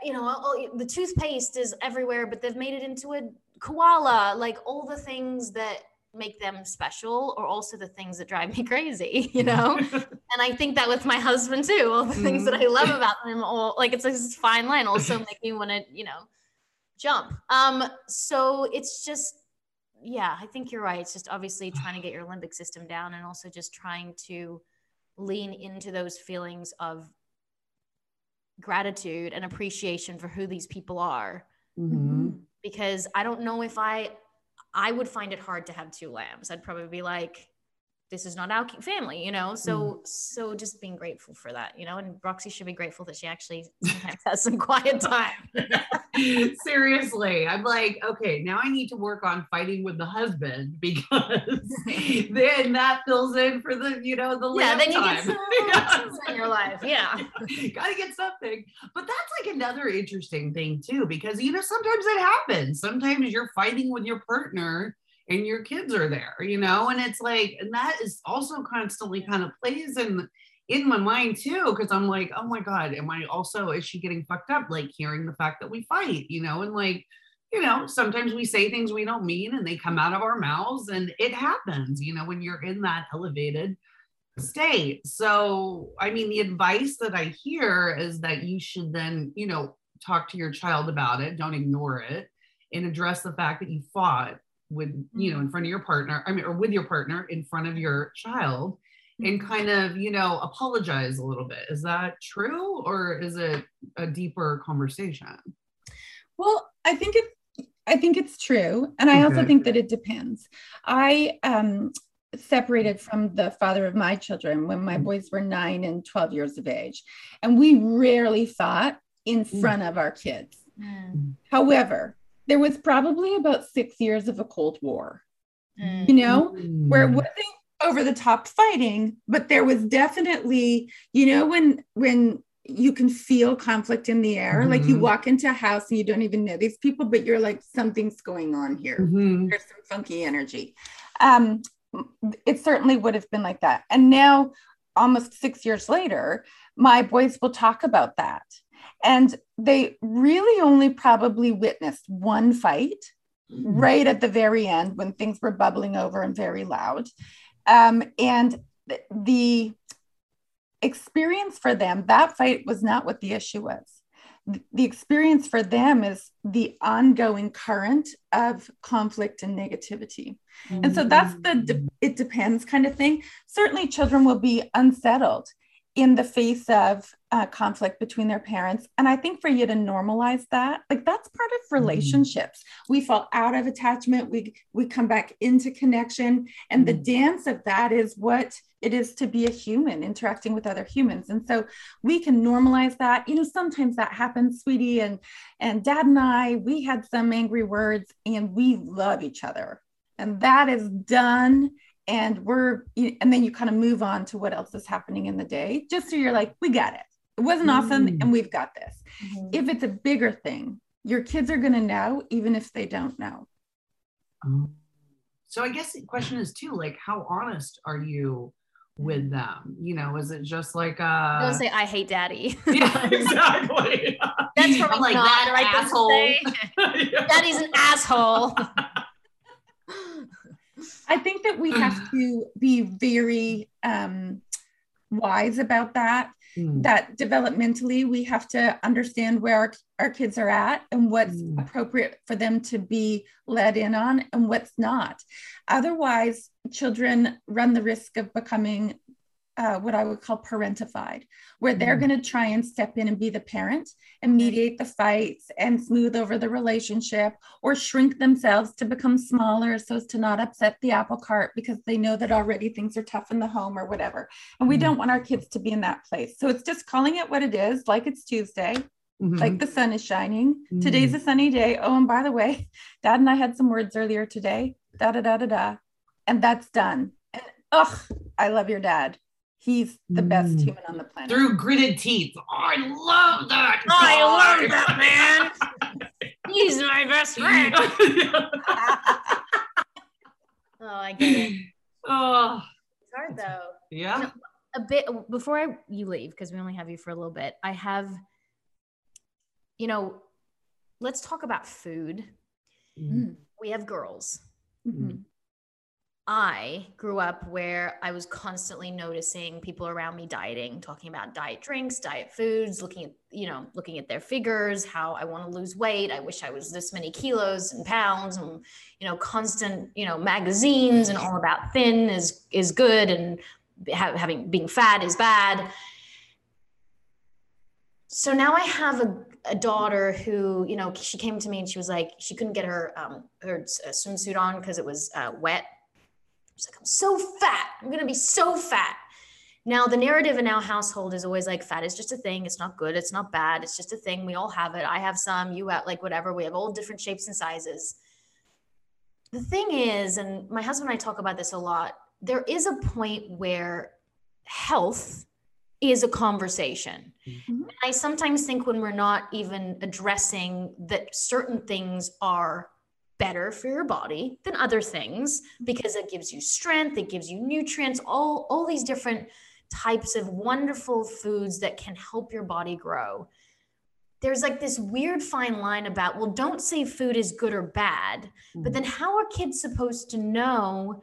you know, all, the toothpaste is everywhere, but they've made it into a koala. Like all the things that make them special are also the things that drive me crazy, you know? and I think that with my husband too, all the things that I love mm-hmm. about him, all like it's this fine line also make me want to, you know, jump. Um, so it's just, yeah, I think you're right. It's just obviously trying to get your limbic system down and also just trying to lean into those feelings of gratitude and appreciation for who these people are mm-hmm. because i don't know if i i would find it hard to have two lambs i'd probably be like this is not our family, you know? So, mm. so just being grateful for that, you know, and Roxy should be grateful that she actually has some quiet time. Seriously. I'm like, okay, now I need to work on fighting with the husband because then that fills in for the, you know, the yeah, then you time. get some yeah. in your life. Yeah. Gotta get something. But that's like another interesting thing too, because, you know, sometimes it happens. Sometimes you're fighting with your partner and your kids are there, you know? And it's like, and that is also constantly kind of plays in in my mind too, because I'm like, oh my God, am I also is she getting fucked up? Like hearing the fact that we fight, you know, and like, you know, sometimes we say things we don't mean and they come out of our mouths and it happens, you know, when you're in that elevated state. So, I mean, the advice that I hear is that you should then, you know, talk to your child about it, don't ignore it, and address the fact that you fought with you know in mm-hmm. front of your partner i mean or with your partner in front of your child and kind of, you know, apologize a little bit. Is that true or is it a deeper conversation? Well, I think it I think it's true. And I also think that it depends. I um separated from the father of my children when my boys were nine and 12 years of age. And we rarely fought in Mm. front of our kids. Mm, However, there was probably about six years of a Cold War, mm. you know, where Mm. it wasn't over the top fighting, but there was definitely, you know, when when you can feel conflict in the air, like you Mhm. walk into a house and you don't even know these people, but you're like, something's going on here. Mhm. There's some funky energy. Um, it certainly would have been like that. And now, almost six years later, my boys will talk about that. And they really only probably witnessed one fight right at the very end when things were bubbling over and very loud. Um, and th- the experience for them, that fight was not what the issue was. Th- The experience for them is the ongoing current of conflict and negativity. And so that's the de- it depends kind of thing. Certainly, children will be unsettled in the face of uh, conflict between their parents. And I think for you to normalize that, like that's part of relationships. We fall out of attachment, we we come back into connection, and the Mhm. dance of that is what it is to be a human interacting with other humans. And so we can normalize that. You know, sometimes that happens, sweetie, and and dad and I, we had some angry words, and we love each other and that is done and we're and then you kind of move on to what else is happening in the day just so you're like we got it it wasn't awesome Mm. and we've got this Mhm. if it's a bigger thing your kids are going to know even if they don't know Oh. So I guess the question is too, like, how honest are you with them? You know, is it just like uh Don't say I hate daddy. Yeah, exactly. That's probably I'm like not that right asshole. thing to say. Yeah. Daddy's an asshole. i think that we have to be very um, wise about that Mm. that developmentally we have to understand where our, our kids are at and what's Mm. appropriate for them to be led in on and what's not. Otherwise, children run the risk of becoming uh, what I would call parentified, where they're Mm. going to try and step in and be the parent and mediate the fights and smooth over the relationship or shrink themselves to become smaller so as to not upset the apple cart because they know that already things are tough in the home or whatever. And we Mm. don't want our kids to be in that place. So it's just calling it what it is, like it's Tuesday, Mhm. like the sun is shining. Mm. Today's a sunny day. Oh, and by the way, dad and I had some words earlier today. Da da da da da. And that's done. And ugh, I love your dad. He's the best Mm. human on the planet. through gritted teeth. Oh, I love that. Oh, I love that man. He's my best friend. Oh, I get it. oh, It's hard though. yeah. A bit before I, you leave, because we only have you for a little bit. I have, you know, let's talk about food. Mm. We have girls. Mhm. I grew up where I was constantly noticing people around me dieting, talking about diet drinks, diet foods, looking at, you know, looking at their figures, how I want to lose weight. I wish I was this many kilos and pounds and, you know, constant, you know, magazines and all about thin is, is good and ha- having, being fat is bad. So now I have a, a daughter who, you know, she came to me and she was like, she couldn't get her, um, her swimsuit on because it was uh, wet. She's like, I'm so fat. I'm going to be so fat. Now, the narrative in our household is always like fat is just a thing. It's not good. It's not bad. It's just a thing. We all have it. I have some, you have like whatever. We have all different shapes and sizes. The thing is, and my husband and I talk about this a lot, there is a point where health is a conversation. Mhm. I sometimes think when we're not even addressing that certain things are better for your body than other things because it gives you strength, it gives you nutrients, all, all these different types of wonderful foods that can help your body grow. There's like this weird fine line about, well, don't say food is good or bad, but then how are kids supposed to know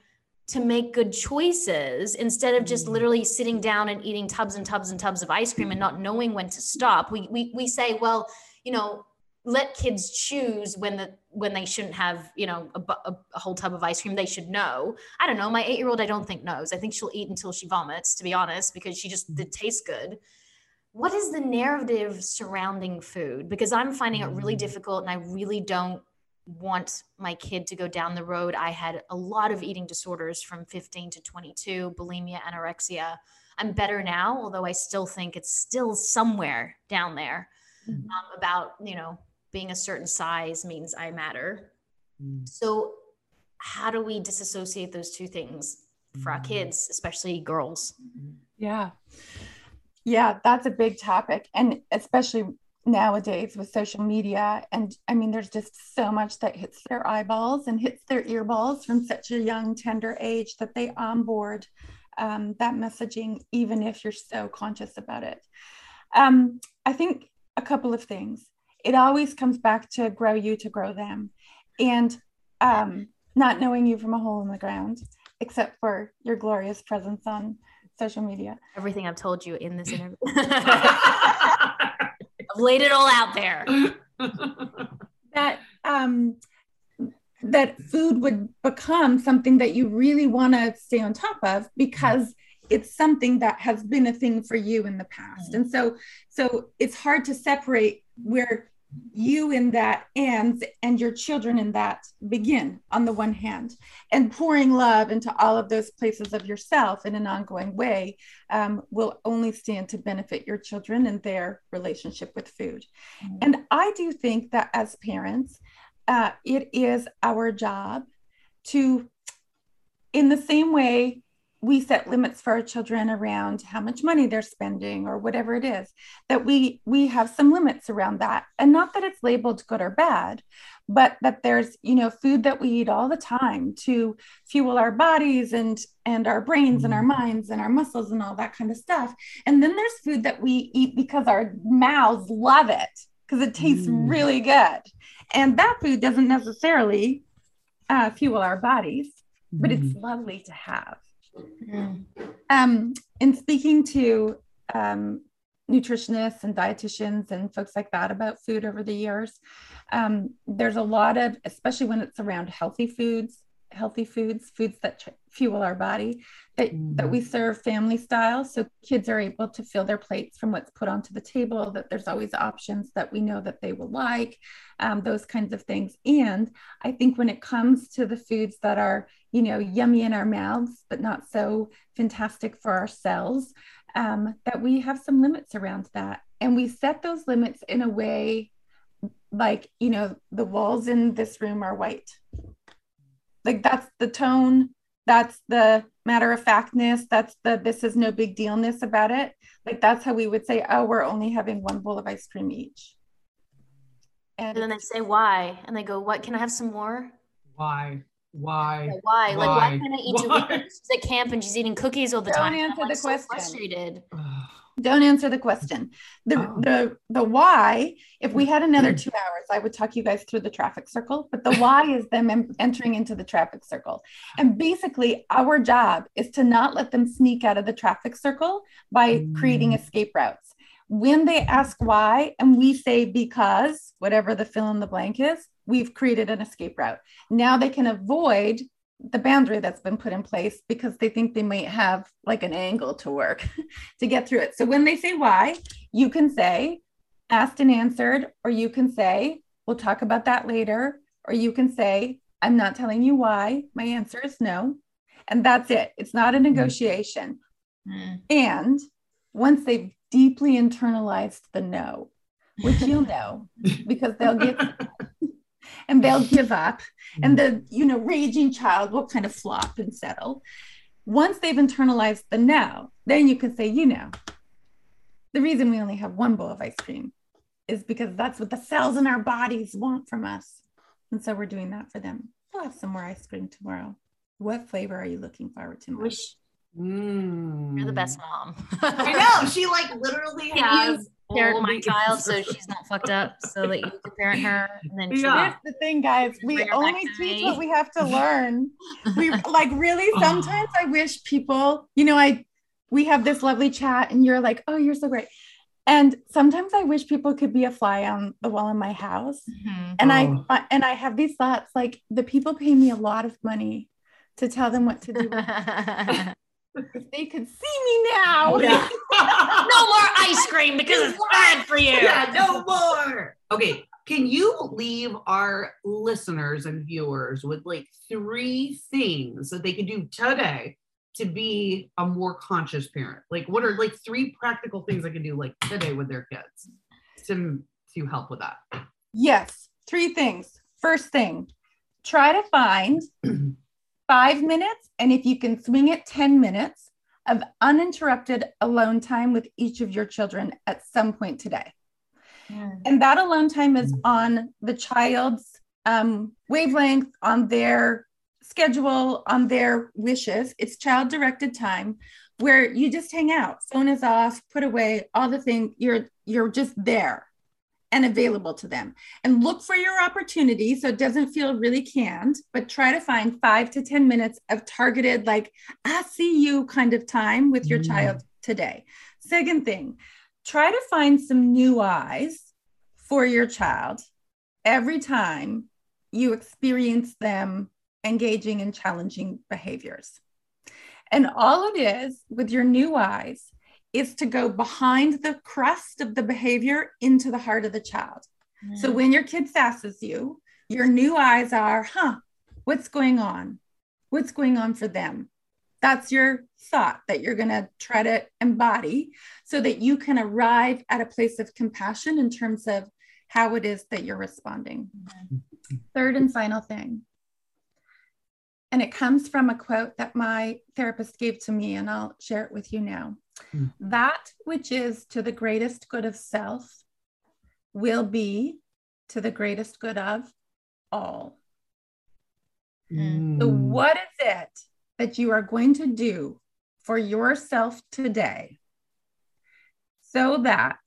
to make good choices instead of just Mm. literally sitting down and eating tubs and tubs and tubs of ice cream and not knowing when to stop? We, we, we say, well, you know, let kids choose when the when they shouldn't have you know a, a, a whole tub of ice cream they should know. I don't know my eight year old i don't think knows. I think she'll eat until she vomits to be honest because she just it tastes good. What is the narrative surrounding food? Because i'm finding it really Mm. difficult and i really don't want my kid to go down the road. I had a lot of eating disorders from 15 to 22 bulimia anorexia. I'm better now although i still think it's still somewhere down there Mhm. um, about you know being a certain size means i matter Mm. so how do we disassociate those two things for our Mm. kids especially girls Yeah. Yeah, that's a big topic. And especially nowadays with social media. And I mean, there's just so much that hits their eyeballs and hits their earballs from such a young, tender age that they onboard um, that messaging, even if you're so conscious about it. Um, I think a couple of things. It always comes back to grow you to grow them. And um, not knowing you from a hole in the ground, except for your glorious presence on social media. everything i've told you in this interview i've laid it all out there that um that food would become something that you really want to stay on top of because it's something that has been a thing for you in the past and so so it's hard to separate where you in that ends and your children in that begin on the one hand and pouring love into all of those places of yourself in an ongoing way um, will only stand to benefit your children and their relationship with food. And I do think that as parents, uh, it is our job to, in the same way we set limits for our children around how much money they're spending or whatever it is, that we we have some limits around that, and not that it's labeled good or bad, but that there's you know food that we eat all the time to fuel our bodies and and our brains and our minds and our muscles and all that kind of stuff, and then there's food that we eat because our mouths love it because it tastes Mm. really good. And that food doesn't necessarily uh, fuel our bodies, but it's lovely to have. Um, in speaking to um, nutritionists and dietitians and folks like that about food over the years, um, there's a lot of, especially when it's around healthy foods, healthy foods, foods that tr- fuel our body, that, that we serve family style. So kids are able to fill their plates from what's put onto the table, that there's always options that we know that they will like, um, those kinds of things. And I think when it comes to the foods that are, you know, yummy in our mouths, but not so fantastic for our cells, um, that we have some limits around that. And we set those limits in a way like, you know, the walls in this room are white. Like that's the tone, that's the matter of factness, that's the this is no big dealness about it. Like that's how we would say, oh, we're only having one bowl of ice cream each. and then they say why and they go what can i have some more Why? Why? Like, why like why Why? can't i eat Why? Julia? she's at camp and she's eating cookies all the time. Don't answer I'm, the so question. frustrated Don't answer the question. The, Oh. the the why, if we had another two hours, I would talk you guys through the traffic circle. But the why is them em- entering into the traffic circle. And basically, our job is to not let them sneak out of the traffic circle by creating Mm. escape routes. When they ask why, and we say because, whatever the fill in the blank is, we've created an escape route. Now they can avoid the boundary that's been put in place because they think they might have like an angle to work to get through it. So when they say why, you can say asked and answered, or you can say, we'll talk about that later, or you can say, I'm not telling you why. My answer is no. And that's it. It's not a negotiation. Mm. And once they've deeply internalized the no, which you'll know because they'll get and they'll give up. And the you know raging child will kind of flop and settle. Once they've internalized the no then you can say you know the reason we only have one bowl of ice cream is because that's what the cells in our bodies want from us. And so we're doing that for them. We'll have some more ice cream tomorrow. What flavor are you looking forward to I most? Wish Mm. you're the best mom I know. She like literally Yeah, has parent my child so she's not fucked up so that you can parent her and then Yeah. Here's the thing, guys. We Bring her back only teach what we have to learn. We like really sometimes I wish people, you know, I we have this lovely chat and you're like, oh, you're so great. And sometimes I wish people could be a fly on the wall in my house. Mhm. And Oh. I and I have these thoughts like the people pay me a lot of money to tell them what to do. If they could see me now. Yeah. no more ice cream because it's bad for you. yeah, no more. Okay, can you leave our listeners and viewers with like three things that they can do today to be a more conscious parent? Like, what are like three practical things I can do like today with their kids to to help with that? Yes, three things. First thing, try to find five minutes, and if you can swing it, 10 minutes of uninterrupted alone time with each of your children at some point today. And that alone time is on the child's um, wavelength, on their schedule, on their wishes. It's child directed time where you just hang out. Phone is off, put away, all the thing. You're you're just there and available to them. And look for your opportunity so it doesn't feel really canned, but try to find five to 10 minutes of targeted, like, I see you kind of time with your Mm. child today. Second thing, try to find some new eyes for your child every time you experience them engaging in challenging behaviors. And all it is with your new eyes is to go behind the crust of the behavior into the heart of the child. So mm. when your kid sasses you, your new eyes are, huh, what's going on? What's going on for them? That's your thought that you're going to try to embody so that you can arrive at a place of compassion in terms of how it is that you're responding. Third and final thing. And it comes from a quote that my therapist gave to me, and I'll share it with you now. Mm. That which is to the greatest good of self will be to the greatest good of all. Mm. So, what is it that you are going to do for yourself today so that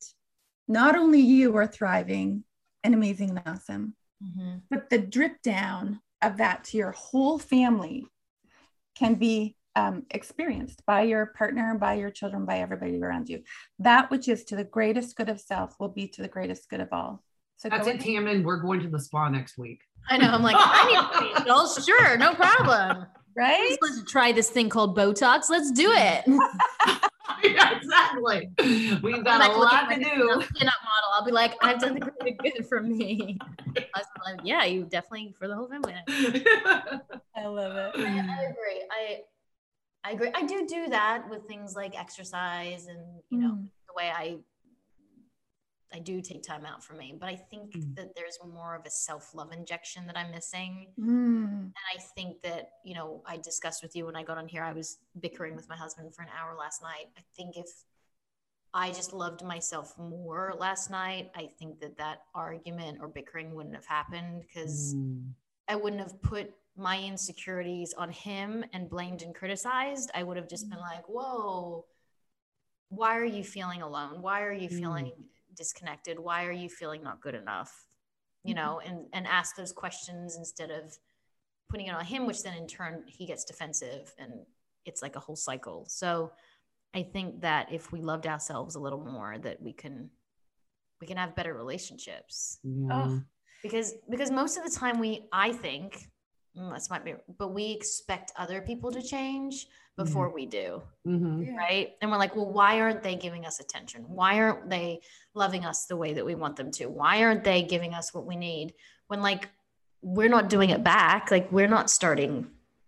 not only you are thriving and amazing and awesome, Mhm. but the drip down of that to your whole family can be um, experienced by your partner, by your children, by everybody around you. That which is to the greatest good of self will be to the greatest good of all. So That's it, ahead. Tammin. We're going to the spa next week. I know. I'm like, I need facials. Sure, no problem. right? Let's try this thing called Botox. Let's do it. yeah, exactly. We've got Like a lot to like do. a Pin-up model. I'll be like, I've done the greater good for me. I was like, yeah, you definitely for the whole family. I love it. I, I agree. I I agree. I do do that with things like exercise and you know Mm. the way I I do take time out for me. But I think Mm. that there's more of a self love injection that I'm missing. Mm. And I think that, you know, I discussed with you when I got on here, I was bickering with my husband for an hour last night. I think if I just loved myself more last night, I think that that argument or bickering wouldn't have happened because Mm. I wouldn't have put my insecurities on him and blamed and criticized. I would have just been like, whoa, why are you feeling alone? Why are you Mm. feeling disconnected? Why are you feeling not good enough? You know, and and ask those questions instead of putting it on him, which then in turn he gets defensive and it's like a whole cycle. So I think that if we loved ourselves a little more, that we can we can have better relationships Yeah. Oh. because because most of the time we i think mm, this might be but we expect other people to change before we do Mhm. Right? And we're like well why aren't they giving us attention? Why aren't they loving us the way that we want them to? Why aren't they giving us what we need? When like we're not doing it back like we're not starting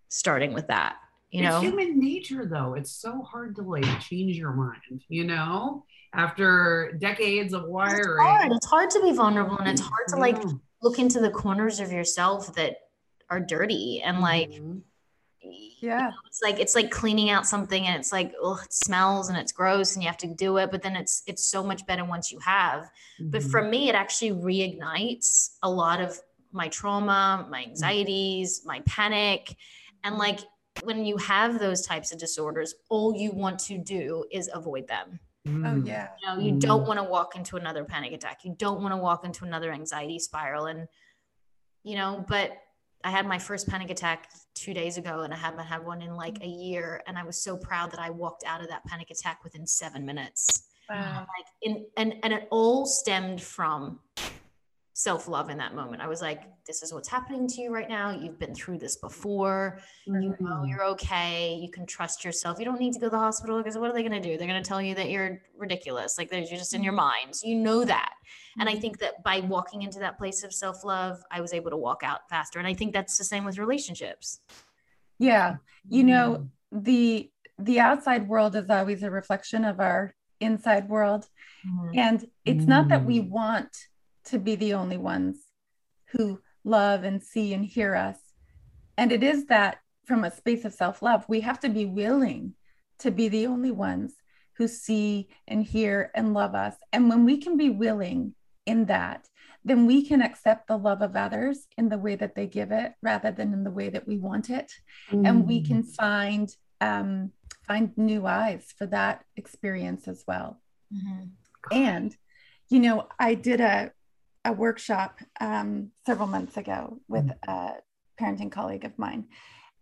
starting with that you know? it's human nature though. It's so hard to like change your mind you know? After decades of it's wiring. Hard. it's hard to be vulnerable and it's hard to like Yeah. look into the corners of yourself that are dirty and like Mhm. Yeah. it's like it's like cleaning out something and it's like oh it smells and it's gross and you have to do it but then it's it's so much better once you have but Mhm. for me it actually reignites a lot of my trauma my anxieties my panic and like when you have those types of disorders all you want to do is avoid them Oh, Mm. yeah. you know you Mm. don't want to walk into another panic attack you don't want to walk into another anxiety spiral and you know but i had my first panic attack two days ago and i haven't had one in like a year and i was so proud that i walked out of that panic attack within seven minutes Wow. Like in and and it all stemmed from self-love in that moment. I was like, this is what's happening to you right now. You've been through this before. Mm-hmm. You know mm-hmm. you're okay. You can trust yourself. You don't need to go to the hospital because what are they going to do? They're going to tell you that you're ridiculous. Like you're just in your mm-hmm. mind. So you know that. And I mm-hmm. think that by walking into that place of self-love, I was able to walk out faster. And I think that's the same with relationships. Yeah. You know, the the outside world is always a reflection of our inside world. Mm-hmm. And it's not that we want to be the only ones who love and see and hear us. And it is that from a space of self love, we have to be willing to be the only ones who see and hear and love us. And when we can be willing in that, then we can accept the love of others in the way that they give it rather than in the way that we want it. Mm. And we can mm. find um, find new eyes for that experience as well. Mm-hmm. And, you know, I did a a workshop um, several months ago with mm. a parenting colleague of mine,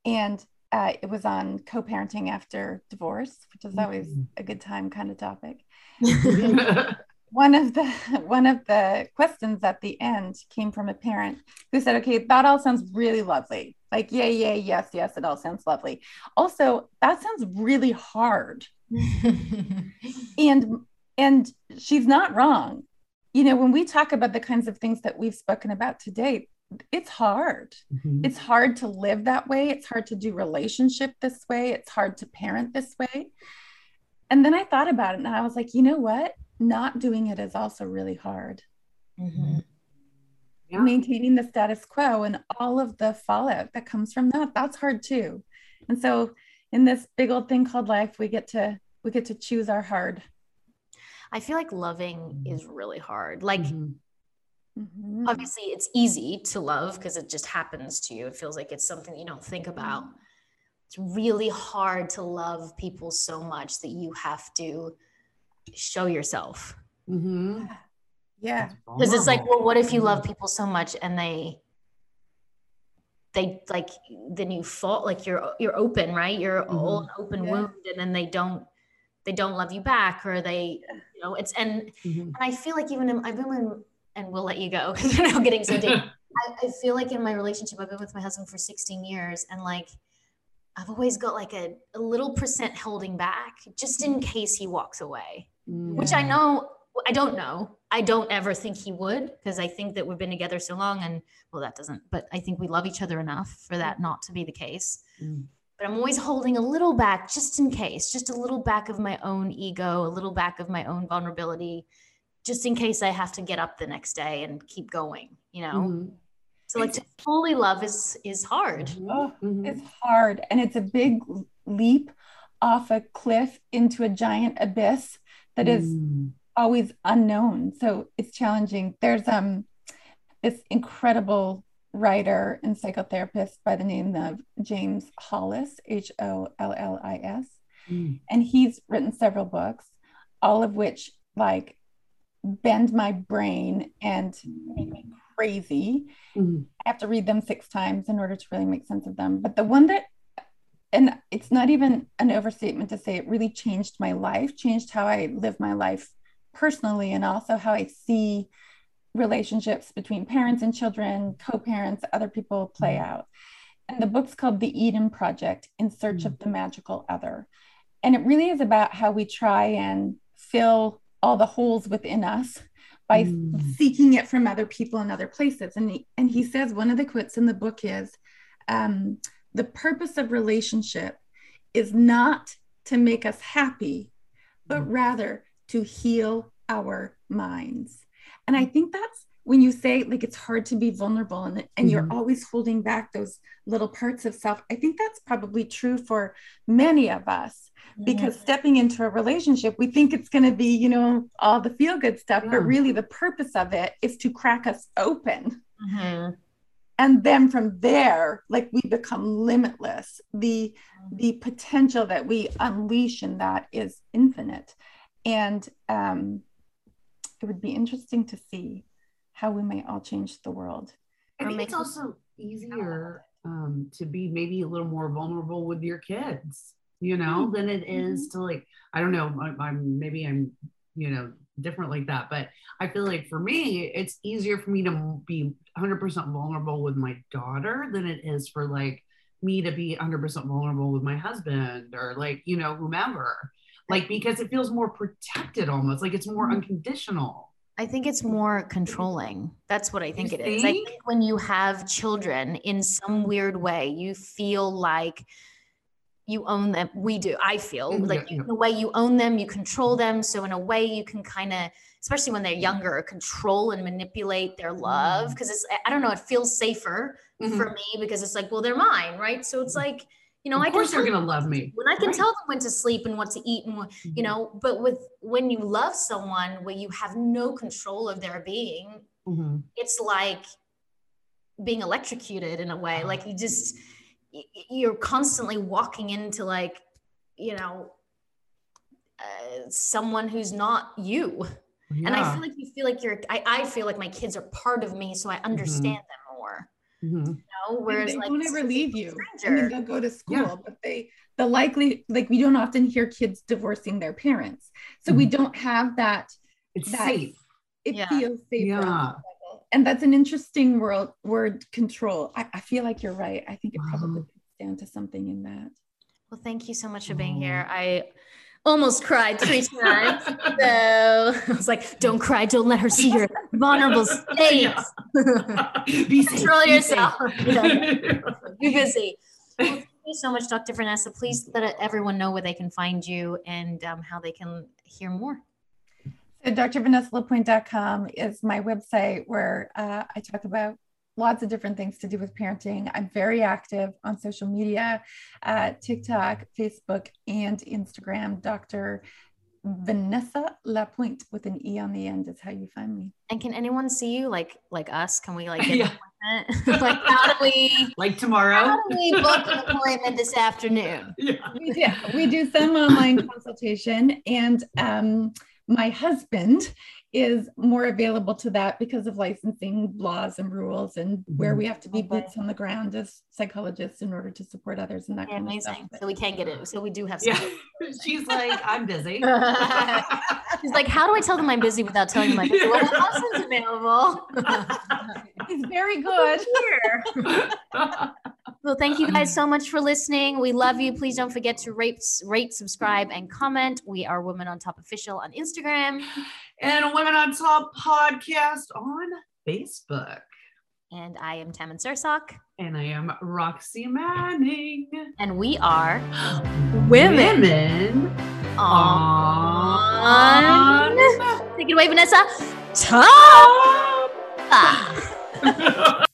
and uh, it was on co-parenting after divorce, which is always mm-hmm. a good time kind of topic. one of the one of the questions at the end came from a parent who said, "Okay, that all sounds really lovely. Like, yay, yay, yes, yes, it all sounds lovely. Also, that sounds really hard." and and she's not wrong you know, when we talk about the kinds of things that we've spoken about today, it's hard. Mm-hmm. It's hard to live that way. It's hard to do relationship this way. It's hard to parent this way. And then I thought about it and I was like, you know what? Not doing it is also really hard. Mm-hmm. Yeah. Maintaining the status quo and all of the fallout that comes from that, that's hard too. And so in this big old thing called life, we get to we get to choose our hard. I feel like loving mm-hmm. is really hard. Like, mm-hmm. obviously, it's easy to love because it just happens to you. It feels like it's something you don't think about. Mm-hmm. It's really hard to love people so much that you have to show yourself. Mm-hmm. Yeah. Because it's like, well, what if you love mm-hmm. people so much and they, they like then you fall like you're you're open right you're mm-hmm. all an open yeah. wound and then they don't they don't love you back or they you know it's and mm-hmm. and i feel like even in, i've been in and we'll let you go because we're now getting so deep. I, I feel like in my relationship i've been with my husband for 16 years and like i've always got like a, a little percent holding back just in case he walks away mm-hmm. which i know i don't know. I don't ever think he would because i think that we've been together so long and well that doesn't but i think we love each other enough for that not to be the case. Mm but I'm always holding a little back just in case, just a little back of my own ego, a little back of my own vulnerability, just in case I have to get up the next day and keep going, you know? Mm-hmm. So like to fully love is is hard. Mm-hmm. Oh, mm-hmm. It's hard and it's a big leap off a cliff into a giant abyss that is mm. always unknown. So it's challenging. There's um this incredible writer and psychotherapist by the name of James Hollis, H O L L I S. Mm. And he's written several books, all of which like bend my brain and make me crazy. Mm. I have to read them six times in order to really make sense of them. But the one that, and it's not even an overstatement to say it really changed my life, changed how I live my life personally, and also how I see relationships between parents and children, co parents, other people play mm-hmm. out. And the book's called The Eden Project In Search of mm-hmm. the Magical Other. And it really is about how we try and fill all the holes within us by mm. seeking it from other people and other places. And he, and he says one of the quotes in the book is um, the purpose of relationship is not to make us happy, but mm. rather to heal our minds. And I think that's when you say like it's hard to be vulnerable and, and mm-hmm. you're always holding back those little parts of self. I think that's probably true for many of us because stepping into a relationship, we think it's going to be, you know, all the feel good stuff, yeah. but really the purpose of it is to crack us open. Mm-hmm. And then from there, like we become limitless. The the potential that we unleash in that is infinite. And um, it would be interesting to see how we might all change the world. I think it's also easier um, to be maybe a little more vulnerable with your kids, you know, mm-hmm. than it is mm-hmm. to like, I don't know, I, am maybe I'm you know, different like that. But I feel like for me, it's easier for me to be 100% vulnerable with my daughter than it is for like me to be 100% vulnerable with my husband or like, you know, whomever. Like, because it feels more protected almost, like it's more Mm-hmm. unconditional. I think it's more controlling. That's what I think You it is. I think? think when you have children in some weird way, you feel like you own them. We do. I feel Mm, like in a way you own them, you control them. So in a way you can kind of, especially when they're younger, control and manipulate their love because it's I don't know, it feels safer Mhm. for me because it's like, well, they're mine, right? So it's like, you know, of I course they're gonna love me. when I can Right. tell them when to sleep and what to eat and what you Mhm. know but with when you love someone where you have no control of their being Mhm. it's like being electrocuted in a way like you just you're constantly walking into like you know uh, someone who's not you and i feel like you feel like you're I, I feel like my kids are part of me so i understand them more Mhm. You know whereas they like won't ever leave people you. I stranger- mean, they'll go to school, Yeah. but they the likely like we don't often hear kids divorcing their parents, so we mm-hmm. don't have that. It's That's- safe. It Yeah. feels safer, on Yeah. and that's an interesting world word control. I, I feel like you're right. I think it probably Wow. comes down to something in that. Well, thank you so much for being here. I almost cried three times. So I was like, don't cry. Don't let her see your vulnerable state. Yeah. Be safe. Control be yourself. safe. Be busy. Well, thank you so much, Dr. Vanessa. Please let everyone know where they can find you and um, how they can hear more. So drvanessalapointe.com is my website where uh, I talk about lots of different things to do with parenting. I'm very active on social media, uh, TikTok, Facebook, and Instagram. Dr. Vanessa LaPointe with an E on the end is how you find me. And can anyone see you like like us? Can we like get Yeah. an appointment? like how do we Like tomorrow? how tomorrow. do we book an appointment this afternoon? Yeah. We do, we do some online consultation, and um, my husband is more available to that because of licensing laws and rules and where Mhm. we have to be Okay. boots on the ground as psychologists in order to support others and that Yeah, kind of amazing. stuff. So we can get it. So we do have Yeah. She's like, I'm busy. He's like, how do I tell them I'm busy without telling them I'm busy? Well, my husband's available. He's very good. Here. Well, thank you guys um, so much for listening. We love you. Please don't forget to rate, rate, subscribe, and comment. We are Women on Top Official on Instagram. and Women on Top podcast on Facebook. And I am Tammin Sursok. And I am Roxy Manning. And we are Women, on. on Take it away, Vanessa. Top.